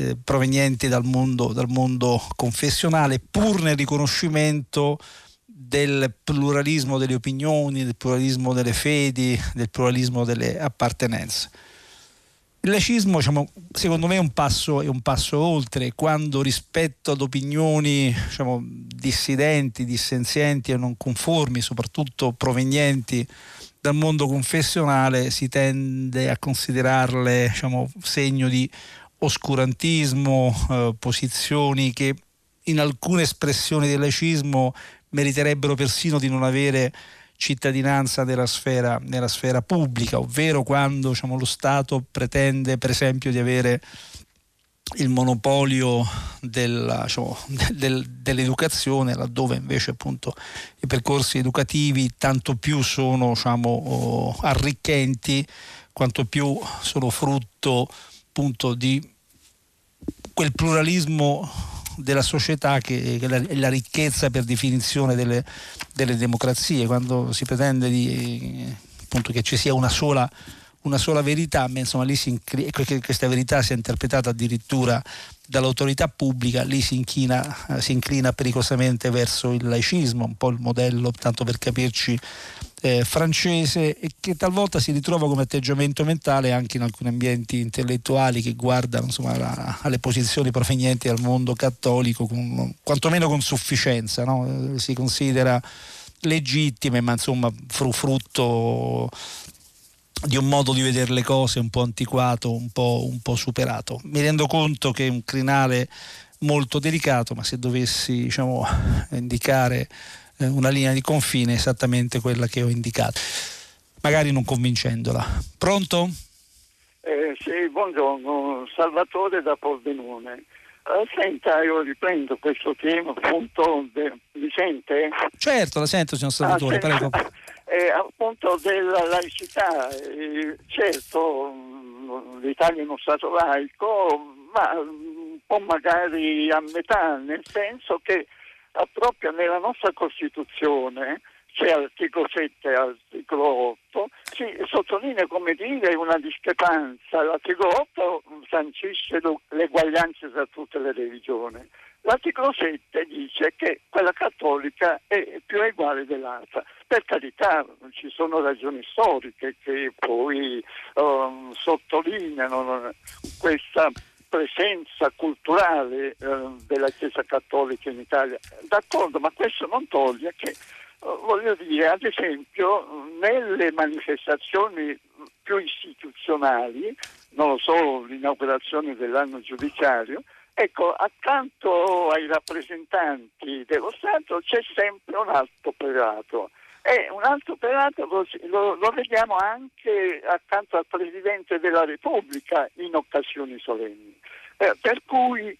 eh, provenienti dal mondo, dal mondo confessionale, pur nel riconoscimento del pluralismo delle opinioni, del pluralismo delle fedi, del pluralismo delle appartenenze. Il laicismo, diciamo, secondo me, è un, passo, è un, passo, oltre, quando rispetto ad opinioni diciamo, dissidenti, dissenzienti e non conformi, soprattutto provenienti dal mondo confessionale, si tende a considerarle diciamo, segno di oscurantismo, eh, posizioni che in alcune espressioni del laicismo meriterebbero persino di non avere cittadinanza nella sfera, nella sfera pubblica, ovvero quando diciamo, lo Stato pretende per esempio di avere il monopolio della, diciamo, del, dell'educazione, laddove invece appunto i percorsi educativi tanto più sono diciamo, arricchenti, quanto più sono frutto appunto di quel pluralismo della società che è la, ricchezza per definizione delle, delle, democrazie, quando si pretende di, appunto, che ci sia una sola, una sola verità, ma insomma lì si, questa verità sia interpretata addirittura dall'autorità pubblica, lì si, inchina, si inclina pericolosamente verso il laicismo, un po' il modello, tanto per capirci, eh, francese e che talvolta si ritrova come atteggiamento mentale anche in alcuni ambienti intellettuali che guardano insomma, la, alle posizioni provenienti dal mondo cattolico con, quantomeno con sufficienza, no? si considera legittime ma insomma frutto di un modo di vedere le cose un po' antiquato, un po', un po superato. Mi rendo conto che è un crinale molto delicato, ma se dovessi diciamo, [laughs] indicare eh, una linea di confine esattamente quella che ho indicato, magari non convincendola. Pronto? Eh, sì, buongiorno, Salvatore da Pordenone. Uh, senta, io riprendo questo tema appunto, de... mi sente? Certo, la sento signor Salvatore, ah, prego. [laughs] Eh, appunto della laicità, eh, certo l'Italia è uno Stato laico, ma un po' magari a metà, nel senso che proprio nella nostra Costituzione c'è articolo 7 e articolo 8, si sottolinea come dire una discrepanza. L'articolo 8 sancisce l'eguaglianza tra tutte le religioni. L'articolo 7 dice che quella cattolica è più uguale dell'altra. Per carità, ci sono ragioni storiche che poi um, sottolineano questa presenza culturale eh, della Chiesa Cattolica in Italia. D'accordo, ma questo non toglie che, eh, voglio dire, ad esempio, nelle manifestazioni più istituzionali, non lo so, l'inaugurazione dell'anno giudiziario, ecco, accanto ai rappresentanti dello Stato c'è sempre un alto operato e un altro operato lo, lo, lo, vediamo anche accanto al Presidente della Repubblica in occasioni solenni. Eh, per cui eh,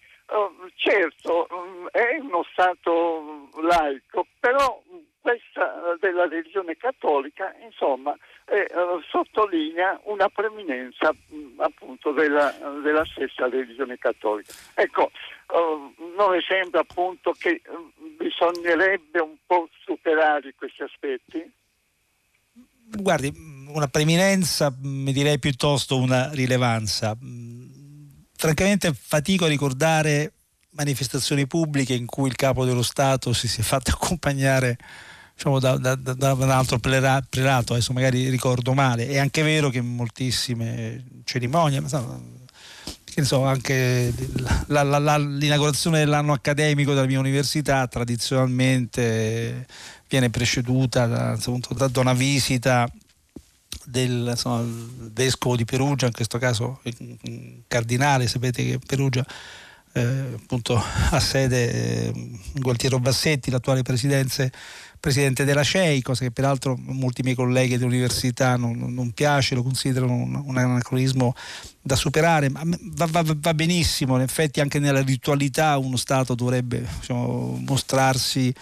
certo mm, è uno Stato laico, però questa della religione cattolica insomma eh, sottolinea una preminenza mh, mm, appunto della, della, stessa religione cattolica. Ecco, eh, non mi sembra appunto che mm, bisognerebbe un po' superare questi aspetti? Guardi, una preminenza, mi direi piuttosto una rilevanza. Francamente fatico a ricordare manifestazioni pubbliche in cui il capo dello Stato si sia fatto accompagnare diciamo, da, da, da, un altro prelato, adesso magari ricordo male. È anche vero che moltissime cerimonie, insomma, anche la, la, la, l'inaugurazione dell'anno accademico della mia università tradizionalmente viene preceduta da, da, da una visita del insomma, vescovo di Perugia, in questo caso cardinale, sapete che Perugia eh, appunto ha sede eh, Gualtiero Bassetti, l'attuale presidente presidente della CEI, cosa che peraltro molti miei colleghi dell'università non, non piace, lo considerano un, un, anacronismo da superare, ma va, va, va, benissimo, in effetti anche nella ritualità uno Stato dovrebbe diciamo, mostrarsi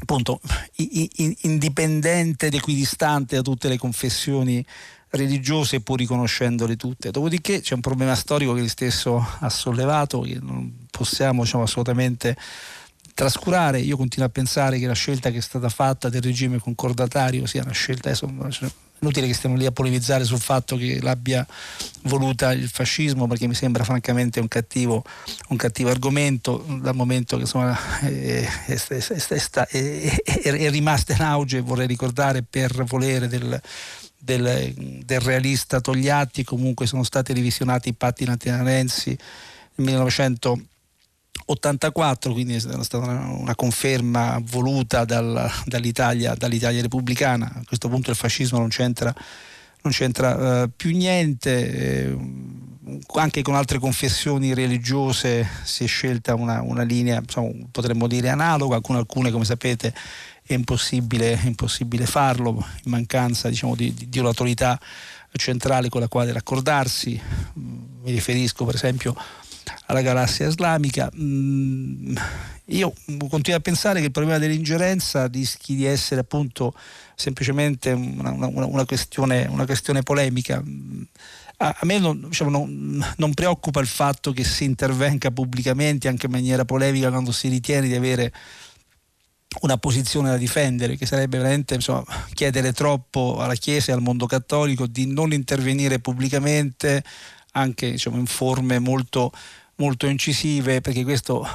appunto indipendente ed equidistante da tutte le confessioni religiose pur riconoscendole tutte. Dopodiché c'è un problema storico che lui stesso ha sollevato, che non possiamo diciamo, assolutamente trascurare. Io continuo a pensare che la scelta che è stata fatta del regime concordatario sia una scelta, insomma, cioè, inutile che stiamo lì a polemizzare sul fatto che l'abbia voluta il fascismo perché mi sembra francamente un cattivo, un cattivo argomento dal momento che insomma, è, è, è, è, rimasta in auge vorrei ricordare per volere del, del, del, realista Togliatti, comunque sono stati revisionati i patti latinanensi nel 1984, quindi è stata una, una conferma voluta dal, dall'Italia, dall'Italia, repubblicana. A questo punto il fascismo non c'entra, non c'entra uh, più niente. Eh, anche con altre confessioni religiose si è scelta una, una linea, insomma, potremmo dire analoga, con alcune, come sapete, è impossibile, impossibile farlo in mancanza diciamo, di, di, di, un'autorità centrale con la quale raccordarsi. Mi riferisco per esempio alla galassia islamica. Mm, io continuo a pensare che il problema dell'ingerenza rischi di essere appunto semplicemente una, una, una, questione, una questione, polemica. A, a me non, diciamo, non, non, preoccupa il fatto che si intervenga pubblicamente anche in maniera polemica quando si ritiene di avere una posizione da difendere, che sarebbe veramente insomma, chiedere troppo alla Chiesa e al mondo cattolico di non intervenire pubblicamente anche diciamo, in forme molto, molto incisive, perché questo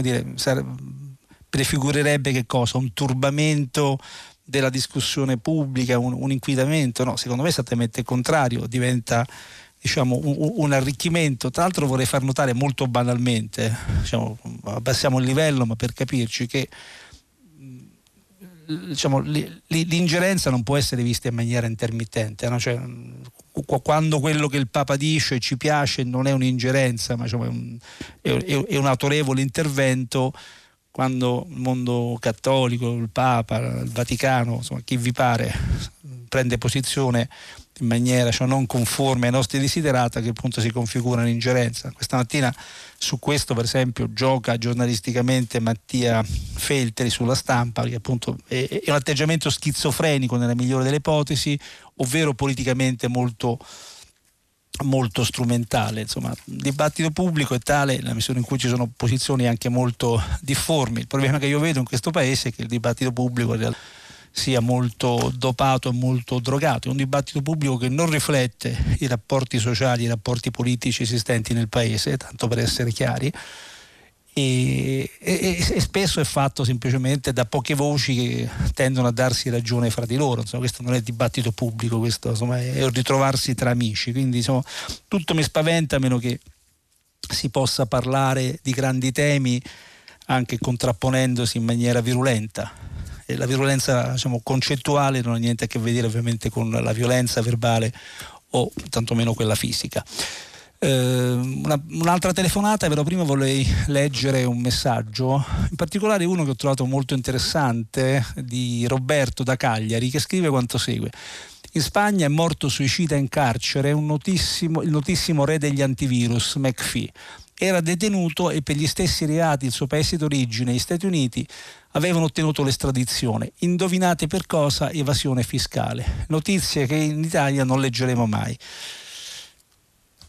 dire, prefigurerebbe che cosa? Un turbamento della discussione pubblica, un, un inquinamento, no, secondo me è esattamente il contrario, diventa diciamo, un, un, arricchimento. Tra l'altro vorrei far notare molto banalmente, diciamo, abbassiamo il livello, ma per capirci che diciamo, l'ingerenza non può essere vista in maniera intermittente, no? cioè, quando quello che il Papa dice ci piace non è un'ingerenza, ma diciamo, è, un, è, è, un, autorevole intervento, quando il mondo cattolico, il Papa, il Vaticano, insomma, chi vi pare, prende posizione in maniera cioè, non conforme ai nostri desiderata che appunto si configura un'ingerenza. Questa mattina su questo per esempio gioca giornalisticamente Mattia Felteri sulla stampa, che appunto è, è un atteggiamento schizofrenico nella migliore delle ipotesi, ovvero politicamente molto molto strumentale, insomma, il dibattito pubblico è tale nella misura in cui ci sono posizioni anche molto difformi. Il problema che io vedo in questo paese è che il dibattito pubblico in realtà sia molto dopato e molto drogato. È un dibattito pubblico che non riflette i rapporti sociali, i rapporti politici esistenti nel paese, tanto per essere chiari. E, e, e, spesso è fatto semplicemente da poche voci che tendono a darsi ragione fra di loro. Insomma, questo non è dibattito pubblico, questo insomma, è ritrovarsi tra amici. Quindi insomma, tutto mi spaventa a meno che si possa parlare di grandi temi anche contrapponendosi in maniera virulenta e la violenza diciamo, concettuale non ha niente a che vedere ovviamente con la violenza verbale o tantomeno quella fisica. Eh, una, un'altra telefonata, però prima vorrei leggere un messaggio, in particolare uno che ho trovato molto interessante di Roberto da Cagliari che scrive quanto segue. In Spagna è morto suicida in carcere notissimo, il notissimo re degli antivirus, McPhee. Era detenuto e per gli stessi reati il suo paese d'origine, gli Stati Uniti, avevano ottenuto l'estradizione. Indovinate per cosa? Evasione fiscale. Notizie che in Italia non leggeremo mai.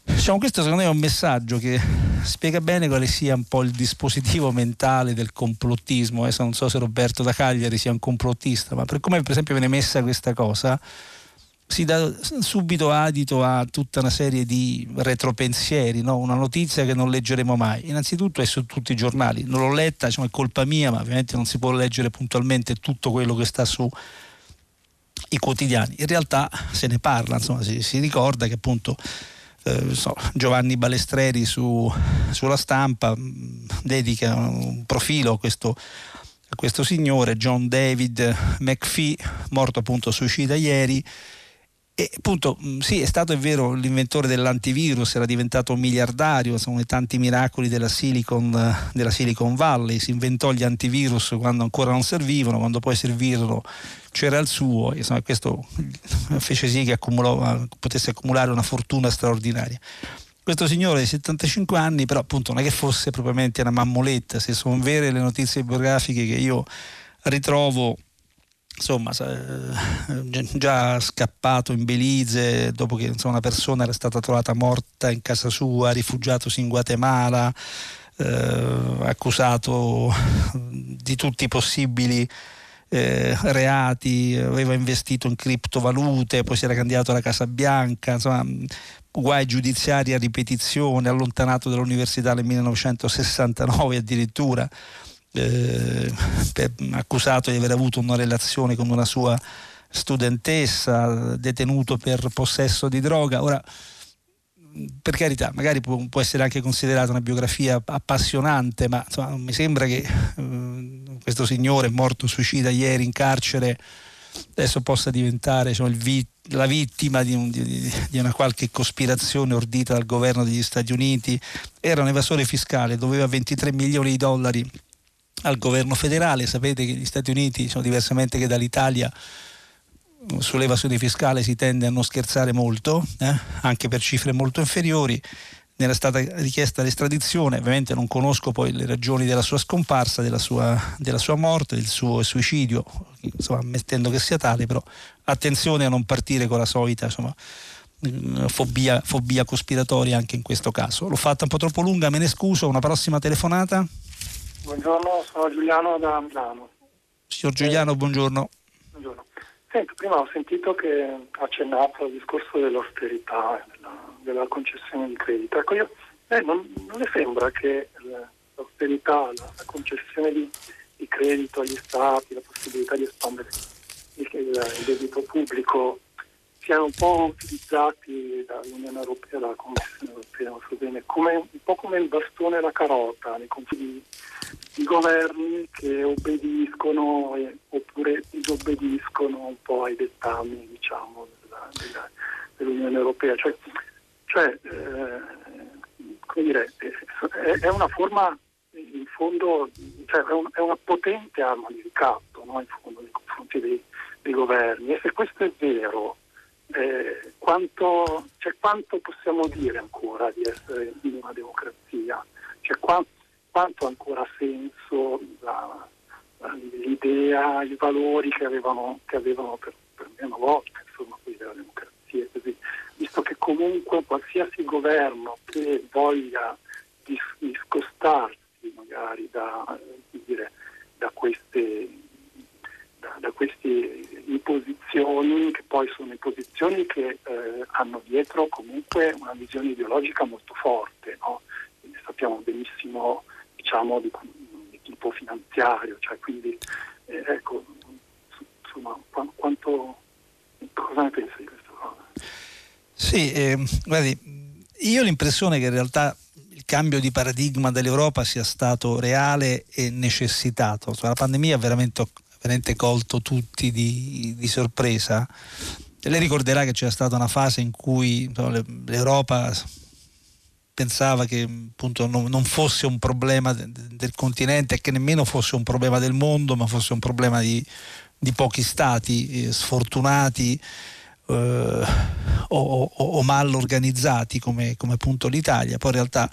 Diciamo, questo secondo me è un messaggio che spiega bene quale sia un po' il dispositivo mentale del complottismo. Adesso non so se Roberto da Cagliari sia un complottista, ma per come per esempio viene messa questa cosa, si dà subito adito a tutta una serie di retropensieri, no? una notizia che non leggeremo mai. Innanzitutto è su tutti i giornali, non l'ho letta, diciamo, è colpa mia, ma ovviamente non si può leggere puntualmente tutto quello che sta su i quotidiani. In realtà se ne parla, insomma, si, si ricorda che appunto eh, so, Giovanni Balestreri su, sulla stampa mh, dedica un profilo a questo, a questo signore, John David McPhee, morto appunto suicida ieri e appunto, mm, sì, è stato è vero l'inventore dell'antivirus, era diventato un miliardario, sono i tanti miracoli della Silicon, della Silicon, Valley, si inventò gli antivirus quando ancora non servivano, quando poi servirono c'era il suo, insomma, questo fece sì che accumulò, potesse accumulare una fortuna straordinaria. Questo signore di 75 anni, però appunto non è che fosse propriamente una mammoletta, se sono vere le notizie biografiche che io ritrovo insomma eh, già scappato in Belize dopo che insomma, una persona era stata trovata morta in casa sua, rifugiatosi in Guatemala, eh, accusato di tutti i possibili eh, reati, aveva investito in criptovalute, poi si era candidato alla Casa Bianca, insomma guai giudiziari a ripetizione, allontanato dall'università nel 1969 addirittura eh, accusato di aver avuto una relazione con una sua studentessa, detenuto per possesso di droga. Ora, per carità, magari può, può, essere anche considerata una biografia appassionante, ma insomma, mi sembra che eh, questo signore morto suicida ieri in carcere adesso possa diventare insomma, vi, la vittima di, un, di, di, una qualche cospirazione ordita dal governo degli Stati Uniti. Era un evasore fiscale, doveva 23 milioni di dollari al governo federale. Sapete che gli Stati Uniti, sono diversamente che dall'Italia, sull'evasione fiscale si tende a non scherzare molto, eh? anche per cifre molto inferiori. Ne era stata richiesta l'estradizione, ovviamente non conosco poi le ragioni della sua scomparsa, della sua, della sua morte, del suo suicidio, insomma, ammettendo che sia tale, però attenzione a non partire con la solita insomma, mm, fobia, fobia cospiratoria anche in questo caso. L'ho fatta un po' troppo lunga, me ne scuso, una prossima telefonata. Buongiorno, sono Giuliano da Milano. Signor Giuliano, buongiorno. Buongiorno. Senti, prima ho sentito che ha accennato al discorso dell'austerità, della, della concessione di credito. Ecco, io, eh, non, non, le sembra che l'austerità, la, la concessione di, di, credito agli stati, la possibilità di espandere il, il, il debito pubblico siano un po' utilizzati dall'Unione Europea, dalla Commissione Europea, non so bene, come, un po' come il bastone e la carota nei confronti di governi che obbediscono eh, oppure disobbediscono un po' ai dettami diciamo, della, della, dell'Unione Europea. Cioè, cioè eh, dire, è, è, una forma in fondo, cioè è, un, è, una potente arma di ricatto no, in fondo nei confronti dei, dei governi e se questo è vero eh, quanto, cioè, quanto, possiamo dire ancora di essere in una democrazia? Cioè, quanto, quanto ancora ha senso la, l'idea, i valori che avevano, che avevano per, per me una volta, insomma, quelli della democrazia così. Visto che comunque qualsiasi governo che voglia discostarsi magari da, dire, da queste da queste imposizioni che poi sono imposizioni che eh, hanno dietro comunque una visione ideologica molto forte, no? sappiamo benissimo diciamo, di, di, tipo finanziario, cioè, quindi eh, ecco, insomma, quanto, cosa ne pensi di questa cosa? Sì, eh, guardi, io ho l'impressione che in realtà il cambio di paradigma dell'Europa sia stato reale e necessitato. Cioè, la pandemia ha veramente veramente colto tutti di, di sorpresa. E lei ricorderà che c'era stata una fase in cui l'Europa pensava che appunto non, non fosse un problema de, del continente e che nemmeno fosse un problema del mondo, ma fosse un problema di, di pochi stati eh, sfortunati eh, o, o, o, mal organizzati come, come, appunto l'Italia. Poi in realtà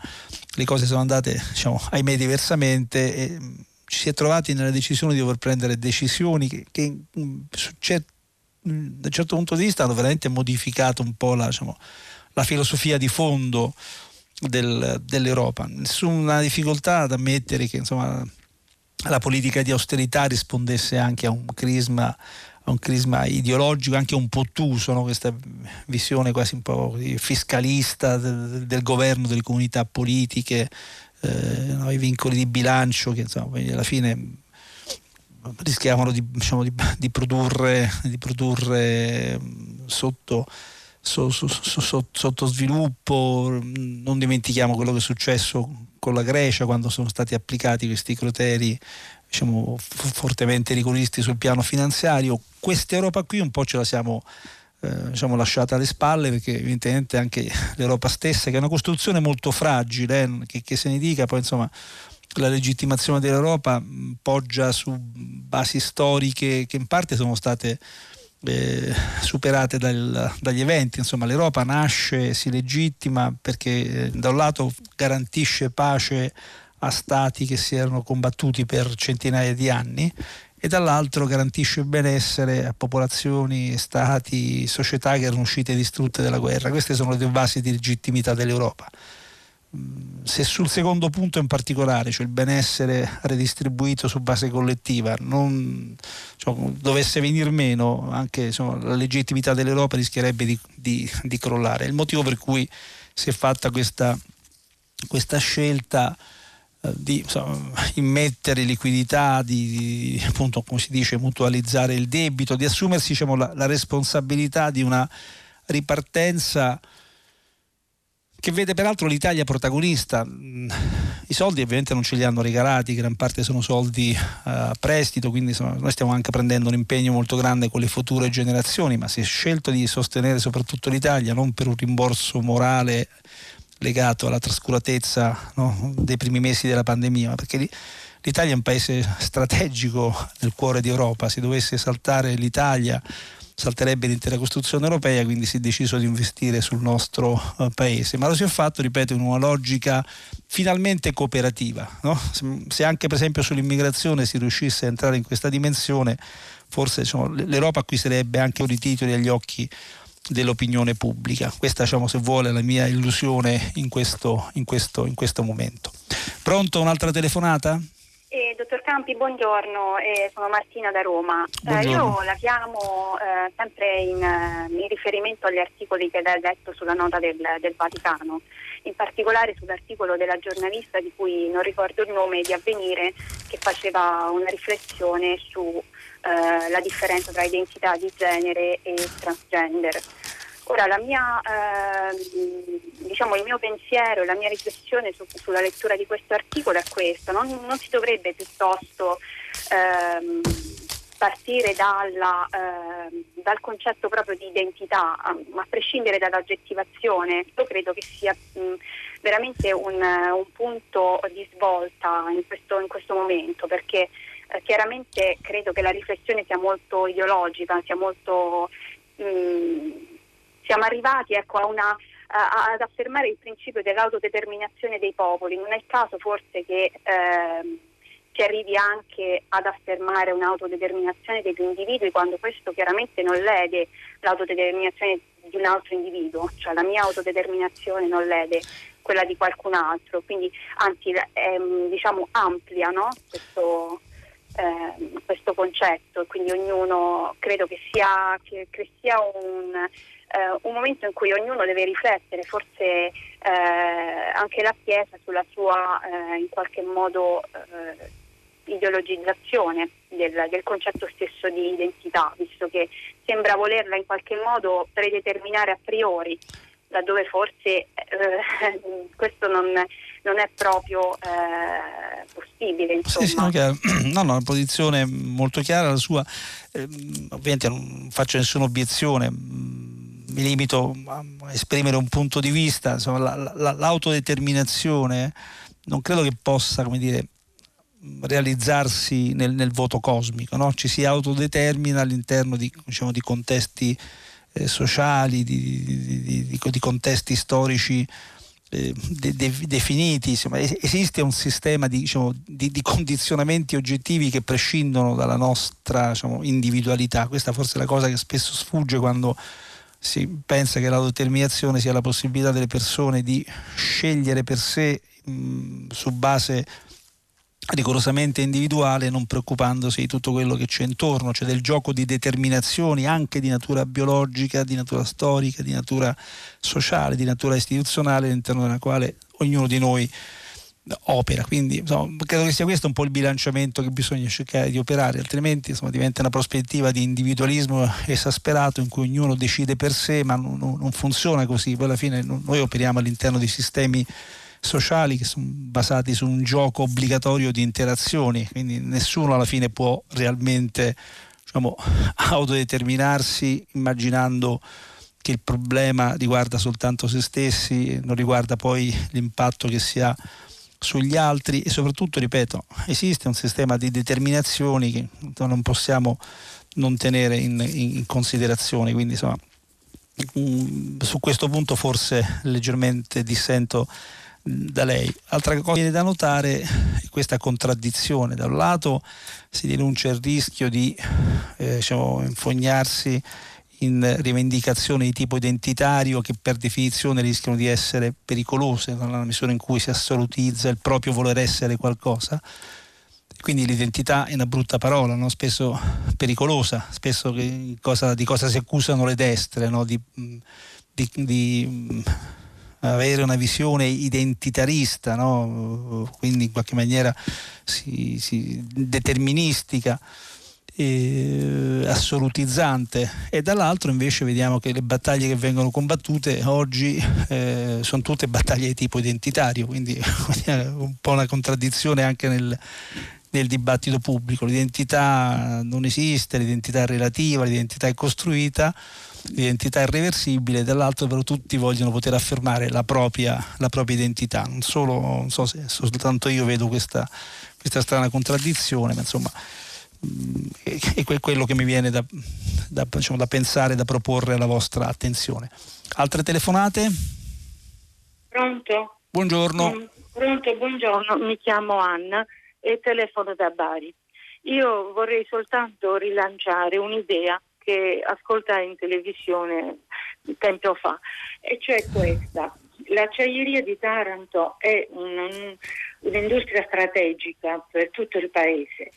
le cose sono andate, diciamo, ahimè, diversamente. E, ci si è trovati nella decisione di dover prendere decisioni che, che mm, mm, da un certo punto di vista hanno veramente modificato un po' la, diciamo, la filosofia di fondo del, dell'Europa. Nessuna difficoltà ad ammettere che insomma, la politica di austerità rispondesse anche a un crisma, un crisma ideologico, anche un po' ottuso, no? questa visione quasi un po' fiscalista del, del governo, delle comunità politiche, eh, no, i vincoli di bilancio che insomma, alla fine rischiavano di, diciamo, di, di, produrre, di produrre sotto, so, so, so, sotto sviluppo. Non dimentichiamo quello che è successo con la Grecia quando sono stati applicati questi criteri diciamo, fortemente rigoristi sul piano finanziario. Questa Europa qui un po' ce la siamo eh, diciamo, lasciata alle spalle perché evidentemente anche [laughs] l'Europa stessa che è una costruzione molto fragile eh, che, che, se ne dica poi insomma la legittimazione dell'Europa poggia su basi storiche che in parte sono state eh, superate dal, dagli eventi insomma l'Europa nasce si legittima perché eh, da un lato garantisce pace a stati che si erano combattuti per centinaia di anni e dall'altro garantisce benessere a popolazioni, stati, società che erano uscite distrutte dalla guerra. Queste sono le due basi di legittimità dell'Europa. Se sul secondo punto in particolare, cioè il benessere redistribuito su base collettiva, non, cioè, dovesse venir meno, anche insomma, la legittimità dell'Europa rischierebbe di, di, di, crollare. Il motivo per cui si è fatta questa, questa scelta di insomma, immettere liquidità, di, di, appunto come si dice mutualizzare il debito, di assumersi diciamo, la, la responsabilità di una ripartenza che vede peraltro l'Italia protagonista. Mm, I soldi ovviamente non ce li hanno regalati, gran parte sono soldi a uh, prestito, quindi noi stiamo anche prendendo un impegno molto grande con le future generazioni, ma si è scelto di sostenere soprattutto l'Italia non per un rimborso morale legato alla trascuratezza no, dei primi mesi della pandemia, ma perché l'Italia è un paese strategico nel cuore d'Europa, se dovesse saltare l'Italia salterebbe l'intera Costituzione europea, quindi si è deciso di investire sul nostro uh, paese. Ma lo si è fatto, ripeto, in una logica finalmente cooperativa. No? Se anche per esempio sull'immigrazione si riuscisse a entrare in questa dimensione, forse diciamo, l'Europa acquisirebbe anche i titoli agli occhi dell'opinione pubblica. Questa, diciamo, se vuole, è la mia illusione in questo, in questo, in questo momento. Pronto, un'altra telefonata? Eh, dottor Campi, buongiorno, eh, sono Martina da Roma. Eh, io la chiamo eh, sempre in, eh, in, riferimento agli articoli che lei ha letto sulla nota del, del, Vaticano, in particolare sull'articolo della giornalista di cui non ricordo il nome di Avvenire, che faceva una riflessione sulla eh, differenza tra identità di genere e transgender. Ora, mia, eh, diciamo, il mio pensiero e la mia riflessione su, sulla lettura di questo articolo è questo, non, non si dovrebbe piuttosto ehm, partire dalla, eh, dal concetto proprio di identità, a, a, prescindere dall'aggettivazione. Io credo che sia mh, veramente un, un, punto di svolta in questo, in questo momento, perché eh, chiaramente credo che la riflessione sia molto ideologica, sia molto... Mh, siamo arrivati ecco, a una, ad affermare il principio dell'autodeterminazione dei popoli. Non è il caso forse che eh, si arrivi anche ad affermare un'autodeterminazione degli individui quando questo chiaramente non lede l'autodeterminazione di un altro individuo, cioè la mia autodeterminazione non lede quella di qualcun altro, quindi anzi ehm, diciamo amplia no? questo, eh, questo concetto, quindi ognuno credo che sia, che, che sia un, eh, un momento in cui ognuno deve riflettere, forse eh, anche la Chiesa, sulla sua eh, in qualche modo eh, ideologizzazione del, del, concetto stesso di identità, visto che sembra volerla in qualche modo predeterminare a priori, laddove forse eh, [laughs] questo non, non, è proprio eh, possibile. Insomma. Sì, sì, [clears throat] no, no, una posizione molto chiara la sua, ovviamente non faccio nessuna obiezione mi limito a esprimere un punto di vista, insomma, la, la, l'autodeterminazione non credo che possa, come dire, realizzarsi nel, nel voto cosmico, no? ci si autodetermina all'interno di, diciamo, di contesti eh, sociali, di, di, di, contesti storici eh, de, de, definiti, insomma, esiste un sistema diciamo, di, condizionamenti oggettivi che prescindono dalla nostra diciamo, individualità, questa forse è la cosa che spesso sfugge quando si pensa che l'autodeterminazione sia la possibilità delle persone di scegliere per sé mh, su base rigorosamente individuale, non preoccupandosi di tutto quello che c'è intorno, cioè del gioco di determinazioni anche di natura biologica, di natura storica, di natura sociale, di natura istituzionale, all'interno della quale ognuno di noi opera. Quindi insomma, credo che sia questo un po' il bilanciamento che bisogna cercare di operare, altrimenti insomma, diventa una prospettiva di individualismo esasperato in cui ognuno decide per sé, ma non, non funziona così. Poi alla fine noi operiamo all'interno di sistemi sociali che sono basati su un gioco obbligatorio di interazioni, quindi nessuno alla fine può realmente diciamo, [laughs] autodeterminarsi immaginando che il problema riguarda soltanto se stessi, non riguarda poi l'impatto che si ha sugli altri e soprattutto, ripeto, esiste un sistema di determinazioni che non possiamo non tenere in, in considerazione, quindi insomma mm, su questo punto forse leggermente dissento da lei. Altra cosa che viene da notare è questa contraddizione. Da un lato si denuncia il rischio di eh, diciamo, infognarsi in rivendicazioni di tipo identitario che per definizione rischiano di essere pericolose nella misura in cui si assolutizza il proprio voler essere qualcosa. Quindi l'identità è una brutta parola, no? spesso pericolosa, spesso di cosa si accusano le destre, no? di, di, di avere una visione identitarista, no? quindi in qualche maniera si, si, deterministica eh, assolutizzante e dall'altro invece vediamo che le battaglie che vengono combattute oggi eh, sono tutte battaglie di tipo identitario, quindi [laughs] un po' una contraddizione anche nel, nel dibattito pubblico. L'identità non esiste, l'identità è relativa, l'identità è costruita, l'identità irreversibile, dall'altro però tutti vogliono poter affermare la propria, la propria identità. Non, solo, non so se soltanto io vedo questa, questa strana contraddizione, ma insomma è quello che mi viene da, da, diciamo, da pensare, da proporre alla vostra attenzione. Altre telefonate? Pronto? Buongiorno. Mm, pronto, buongiorno, mi chiamo Anna e telefono da Bari. Io vorrei soltanto rilanciare un'idea che ascoltai in televisione tempo fa, e cioè questa. L'acciaieria di Taranto è un, un'industria strategica per tutto il paese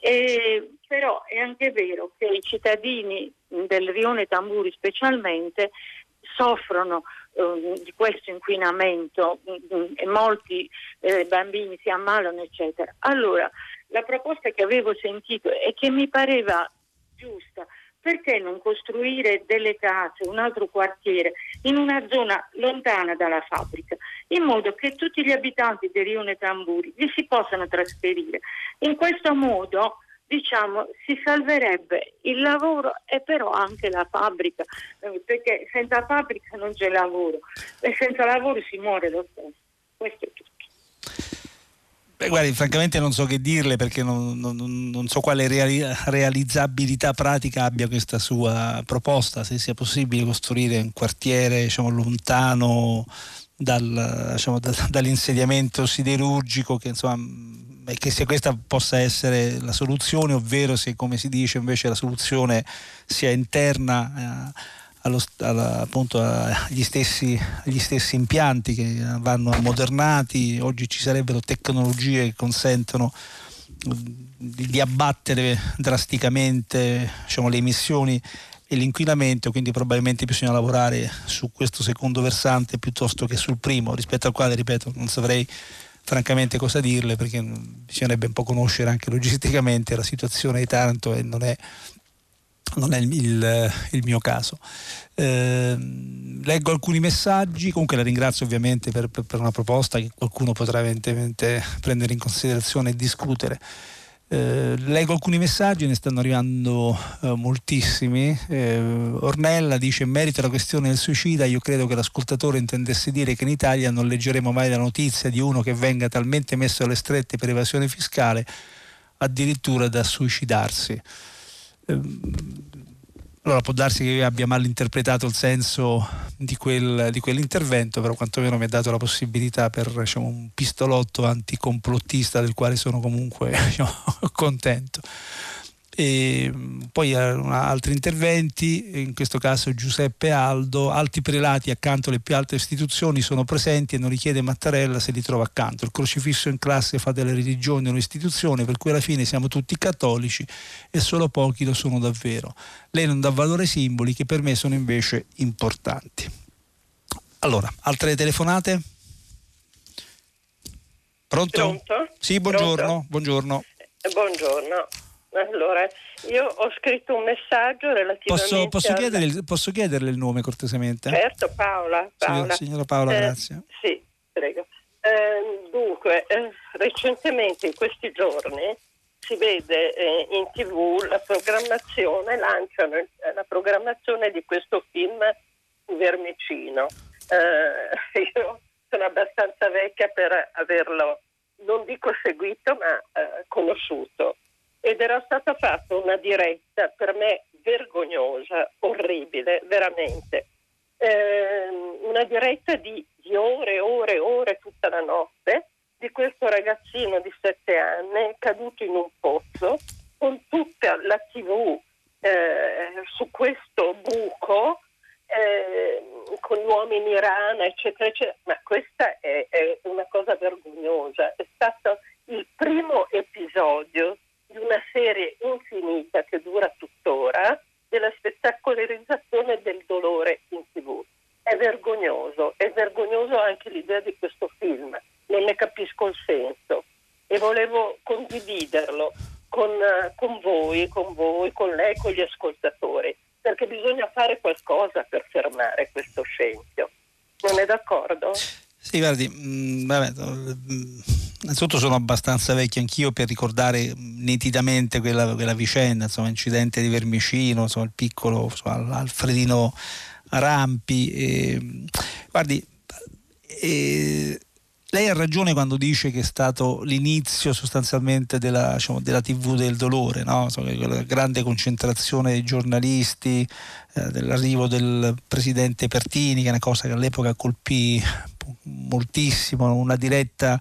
e, però è anche vero che i cittadini del rione Tamburi specialmente soffrono eh, di questo inquinamento mm, e molti eh, bambini si ammalano eccetera. Allora la proposta che avevo sentito e che mi pareva giusta perché non costruire delle case, un altro quartiere in una zona lontana dalla fabbrica, in modo che tutti gli abitanti del Rione Tamburi vi si possano trasferire. In questo modo diciamo, si salverebbe il lavoro e però anche la fabbrica, eh, perché senza fabbrica non c'è lavoro e senza lavoro si muore lo stesso. Questo è tutto. Beh, guardi, francamente non so che dirle perché non, non, non so quale reali- realizzabilità pratica abbia questa sua proposta, se sia possibile costruire un quartiere diciamo, lontano dal, diciamo, da, [laughs] dall'insediamento siderurgico che insomma che se questa possa essere la soluzione, ovvero se come si dice invece la soluzione sia interna eh, allo, alla, appunto agli stessi, agli stessi, impianti che vanno ammodernati, oggi ci sarebbero tecnologie che consentono di, di abbattere drasticamente diciamo, le emissioni e l'inquinamento, quindi probabilmente bisogna lavorare su questo secondo versante piuttosto che sul primo, rispetto al quale, ripeto, non saprei francamente cosa dirle perché bisognerebbe un po' conoscere anche logisticamente la situazione di Taranto e non è, non è il, il, il, mio caso. Eh, leggo alcuni messaggi, comunque la ringrazio ovviamente per, per, per una proposta che qualcuno potrà eventualmente prendere in considerazione e discutere. Eh, leggo alcuni messaggi, ne stanno arrivando eh, moltissimi. Eh, Ornella dice: In merito alla questione del suicida, io credo che l'ascoltatore intendesse dire che in Italia non leggeremo mai la notizia di uno che venga talmente messo alle strette per evasione fiscale addirittura da suicidarsi. Ehm, allora può darsi che io abbia malinterpretato il senso di, quel, di, quell'intervento, però quantomeno mi ha dato la possibilità per diciamo, un pistolotto anticomplottista del quale sono comunque [laughs] diciamo, contento. E poi altri interventi, in questo caso Giuseppe Aldo, alti prelati accanto alle più alte istituzioni sono presenti e non richiede Mattarella se li trova accanto. Il crocifisso in classe fa delle religioni un'istituzione per cui alla fine siamo tutti cattolici e solo pochi lo sono davvero. Lei non dà valore ai simboli che per me sono invece importanti. Allora, altre telefonate? Pronto? Pronto? Sì, buongiorno. Pronto? Buongiorno. Eh, buongiorno. Allora, io ho scritto un messaggio relativamente posso, posso, alla... chiedere il, posso chiederle il nome cortesemente? Certo, Paola. Paola. Signora, signora Paola, eh, grazie. Sì, prego. Eh, dunque, eh, recentemente in questi giorni si vede eh, in tv la programmazione, lanciano eh, la programmazione di questo film Vermicino. Eh, [laughs] io sono abbastanza vecchia per averlo, non dico seguito, ma conosciuto ed era stata fatta una diretta per me vergognosa, orribile, veramente. Eh, una diretta di, di ore e ore e ore tutta la notte di questo ragazzino di sette anni caduto in un pozzo con tutta la tv eh, su questo buco eh, con gli uomini rana eccetera eccetera ma questa è, è una cosa vergognosa è stato il primo episodio di una serie infinita che dura tuttora della spettacolarizzazione del dolore in tv. È vergognoso, è vergognoso e volevo condividerlo con, con voi, con voi, con lei, con gli ascoltatori, perché bisogna fare qualcosa per fermare questo scempio. Non è d'accordo? Sì, guardi, mh, mm, vabbè, mm, innanzitutto sono abbastanza vecchio anch'io per ricordare nitidamente quella, quella vicenda, insomma, incidente di Vermicino, insomma, il piccolo insomma, Alfredino Rampi. E, guardi, e, lei ha ragione quando dice che è stato l'inizio sostanzialmente della, diciamo, della TV del dolore, no? Insomma, quella grande concentrazione dei giornalisti, eh, dell'arrivo del presidente Pertini, che è una cosa che all'epoca colpì moltissimo, una diretta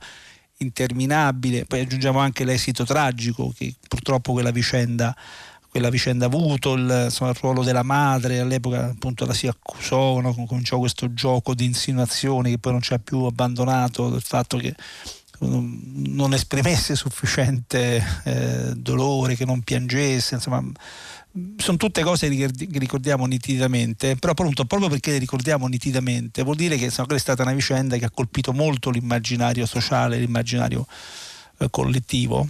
interminabile, poi aggiungiamo anche l'esito tragico che purtroppo quella vicenda quella vicenda ha avuto, il, insomma, il, ruolo della madre, all'epoca appunto la si accusò, no? cominciò questo gioco di insinuazioni che poi non ci ha più abbandonato del fatto che non esprimesse sufficiente eh, dolore, che non piangesse, insomma sono tutte cose che ricordiamo nitidamente, però appunto, proprio perché le ricordiamo nitidamente vuol dire che quella è stata una vicenda che ha colpito molto l'immaginario sociale, l'immaginario eh, collettivo.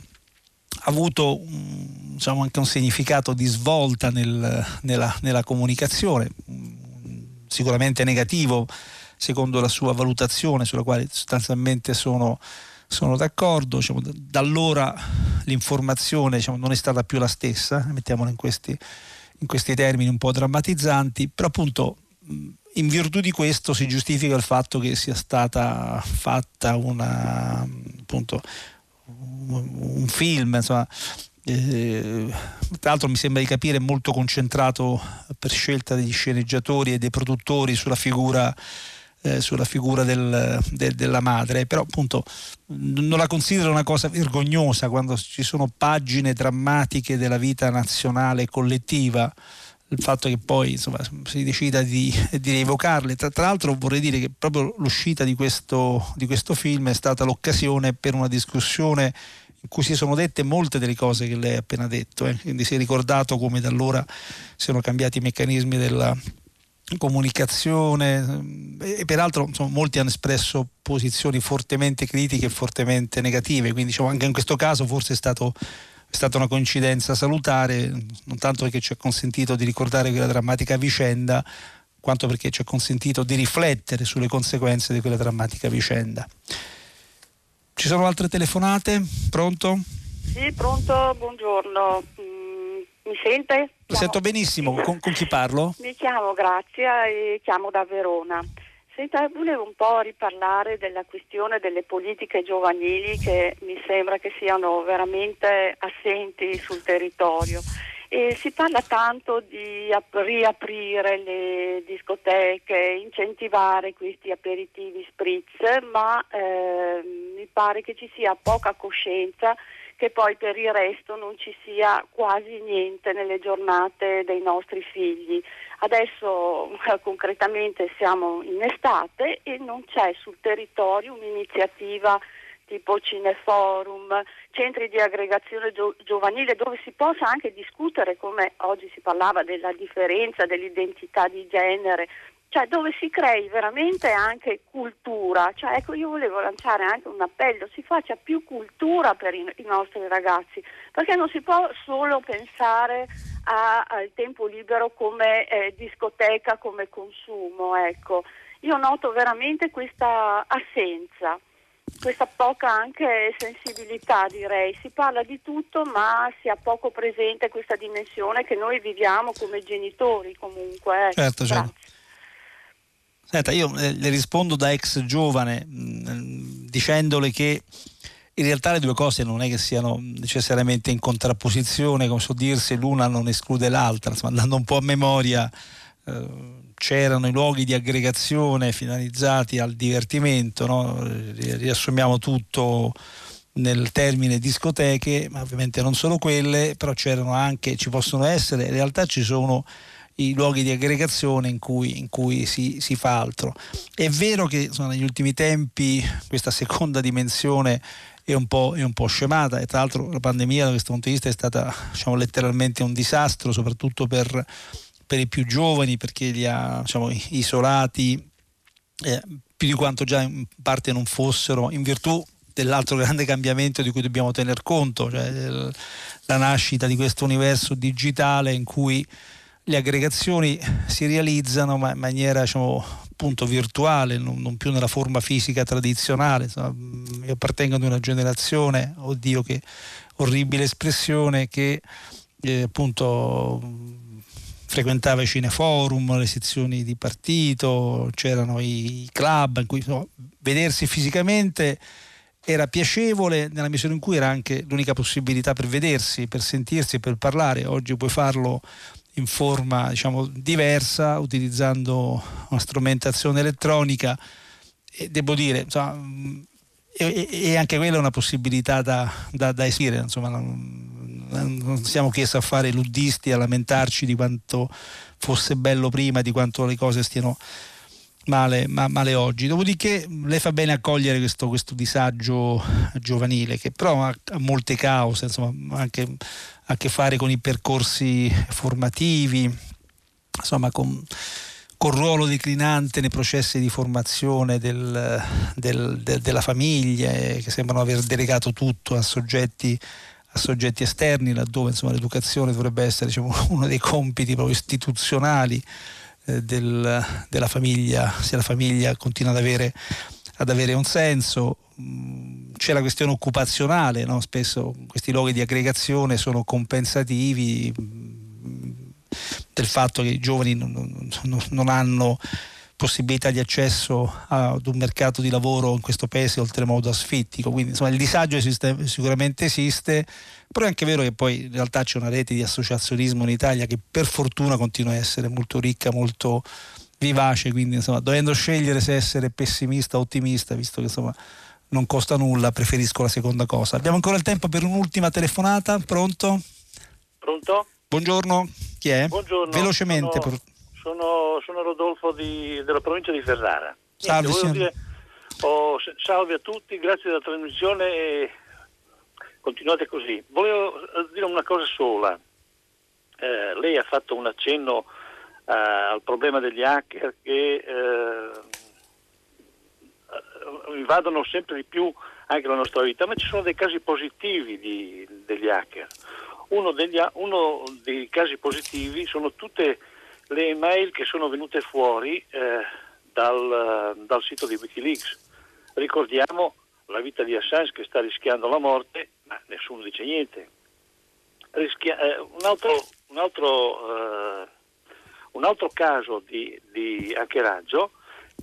Ha avuto diciamo, anche un significato di svolta nel, nella, nella, comunicazione, sicuramente negativo secondo la sua valutazione, sulla quale sostanzialmente sono, sono d'accordo. Diciamo, da allora l'informazione diciamo, non è stata più la stessa, mettiamola in questi, in questi termini un po' drammatizzanti, però appunto in virtù di questo si giustifica il fatto che sia stata fatta una appunto un film, insomma, eh, tra l'altro mi sembra di capire molto concentrato per scelta degli sceneggiatori e dei produttori sulla figura, eh, sulla figura del, del, della madre, però appunto non la considero una cosa vergognosa quando ci sono pagine drammatiche della vita nazionale collettiva il fatto che poi insomma, si decida di, di rievocarle. Tra, tra, l'altro vorrei dire che proprio l'uscita di questo, di questo film è stata l'occasione per una discussione in cui si sono dette molte delle cose che lei ha appena detto, eh. quindi si è ricordato come da allora siano cambiati i meccanismi della comunicazione e peraltro insomma, molti hanno espresso posizioni fortemente critiche e fortemente negative, quindi diciamo, anche in questo caso forse è stato è stata una coincidenza salutare, non tanto perché ci ha consentito di ricordare quella drammatica vicenda, quanto perché ci ha consentito di riflettere sulle conseguenze di quella drammatica vicenda. Ci sono altre telefonate? Pronto? Sì, pronto, buongiorno. Mi sente? Lo sento benissimo, con, con chi parlo? Mi chiamo Grazia e chiamo da Verona. Senta, volevo un po' riparlare della questione delle politiche giovanili che mi sembra che siano veramente assenti sul territorio. E si parla tanto di riaprire le discoteche, incentivare questi aperitivi spritz, ma eh, mi pare che ci sia poca coscienza che poi per il resto non ci sia quasi niente nelle giornate dei nostri figli. Adesso [laughs] concretamente siamo in estate e non c'è sul territorio un'iniziativa tipo cineforum, centri di aggregazione gio- giovanile dove si possa anche discutere, come oggi si parlava della differenza dell'identità di genere, cioè dove si crei veramente anche cultura, cioè, ecco io volevo lanciare anche un appello, si faccia più cultura per i, i nostri ragazzi, perché non si può solo pensare a, al tempo libero come eh, discoteca, come consumo, ecco. Io noto veramente questa assenza, questa poca anche sensibilità direi, si parla di tutto ma si ha poco presente questa dimensione che noi viviamo come genitori comunque. Ecco. Certo, certo. Senta, io eh, le rispondo da ex giovane mh, mm, dicendole che in realtà le due cose non è che siano necessariamente in contrapposizione, come so dirsi, l'una non esclude l'altra, insomma, andando un po' a memoria eh, c'erano i luoghi di aggregazione finalizzati al divertimento, no? riassumiamo tutto nel termine discoteche, ma ovviamente non solo quelle, però c'erano anche, ci possono essere, in realtà ci sono i luoghi di aggregazione in cui, in cui si, si, fa altro. È vero che insomma, negli ultimi tempi questa seconda dimensione è un, è un, po', scemata e tra l'altro la pandemia da questo punto di vista è stata diciamo, letteralmente un disastro, soprattutto per, per, i più giovani perché li ha diciamo, isolati eh, più di quanto già in parte non fossero in virtù dell'altro grande cambiamento di cui dobbiamo tener conto, cioè la nascita di questo universo digitale in cui le aggregazioni si realizzano ma in maniera diciamo, appunto virtuale, non, non, più nella forma fisica tradizionale. Insomma, io appartengo ad una generazione, oddio che orribile espressione, che eh, appunto frequentava i cineforum, le sezioni di partito, c'erano i club in cui insomma, vedersi fisicamente era piacevole nella misura in cui era anche l'unica possibilità per vedersi, per sentirsi, per parlare. Oggi puoi farlo in forma diciamo, diversa, utilizzando una strumentazione elettronica. E devo dire, insomma, e, e anche quella è una possibilità da, da, da esire, insomma, non, siamo qui a fare luddisti, a lamentarci di quanto fosse bello prima, di quanto le cose stiano male, ma, male oggi. Dopodiché lei fa bene a cogliere questo, questo disagio giovanile che però ha, ha molte cause, insomma, anche a che fare con i percorsi formativi, insomma con col ruolo declinante nei processi di formazione del, del, del, della famiglia eh, che sembrano aver delegato tutto a soggetti, a soggetti esterni laddove insomma, l'educazione dovrebbe essere diciamo, [laughs] uno dei compiti proprio istituzionali eh, del, della famiglia, se la famiglia continua ad avere, ad avere un senso. Mm, c'è la questione occupazionale, no? spesso questi luoghi di aggregazione sono compensativi mm, del fatto che i giovani non, non, non hanno possibilità di accesso ad un mercato di lavoro in questo paese oltremodo asfittico. Quindi insomma il disagio esiste, sicuramente esiste, però è anche vero che poi in realtà c'è una rete di associazionismo in Italia che per fortuna continua a essere molto ricca, molto vivace, quindi insomma dovendo scegliere se essere pessimista o ottimista, visto che insomma non costa nulla, preferisco la seconda cosa. Abbiamo ancora il tempo per un'ultima telefonata, pronto? Pronto? Buongiorno, chi è? Buongiorno. Velocemente. Sono, sono, sono Rodolfo di, della provincia di Ferrara. Salve, Niente, oh, salve a tutti, grazie della trasmissione e continuate così. Volevo eh, dire una cosa sola. Eh, lei ha fatto un accenno eh, al problema degli hacker che eh, invadono sempre di più anche la nostra vita, ma ci sono dei casi positivi di, degli hacker. Uno degli, uno dei, casi positivi sono tutte le email che sono venute fuori eh, dal, dal sito di Wikileaks. Ricordiamo la vita di Assange che sta rischiando la morte, ma nessuno dice niente. Rischia, eh, un, altro, un, altro, eh, un, altro, caso di, di, hackeraggio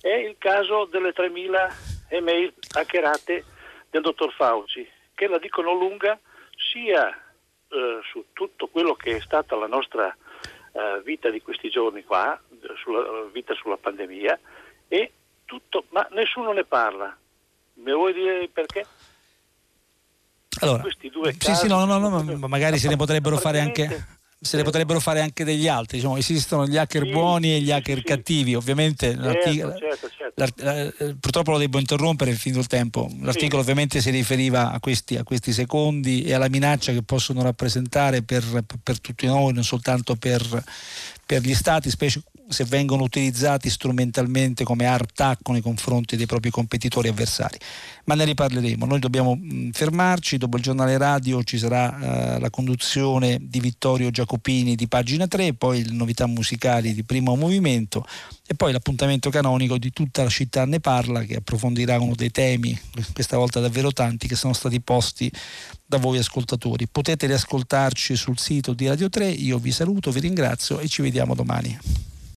è il caso delle 3.000 email hackerate del dottor Fauci, che la dicono lunga sia eh, su tutto quello che è stata la nostra eh, vita di questi giorni qua, sulla vita sulla pandemia, e tutto, ma nessuno ne parla mi vuoi dire perché? Allora, questi due sì, casi, sì, no, no, no, ma magari se ne potrebbero fare anche se ne potrebbero fare anche degli altri. Diciamo, esistono gli hacker sì, buoni e gli hacker sì, cattivi. Ovviamente certo, certo, certo. Eh, purtroppo lo devo interrompere, finito il tempo. L'articolo ovviamente si riferiva a questi, a questi, secondi e alla minaccia che possono rappresentare per, per tutti noi, non soltanto per, per gli stati, specie se vengono utilizzati strumentalmente come attacco nei confronti dei propri competitori avversari. Ma ne riparleremo. Noi dobbiamo mh, fermarci. Dopo il giornale radio ci sarà eh, la conduzione di Vittorio Giacopini di pagina 3, poi le novità musicali di primo movimento e poi l'appuntamento canonico di tutta la città ne parla che approfondirà uno dei temi, questa volta davvero tanti, che sono stati posti da voi ascoltatori. Potete riascoltarci sul sito di Radio 3, io vi saluto, vi ringrazio e ci vediamo domani.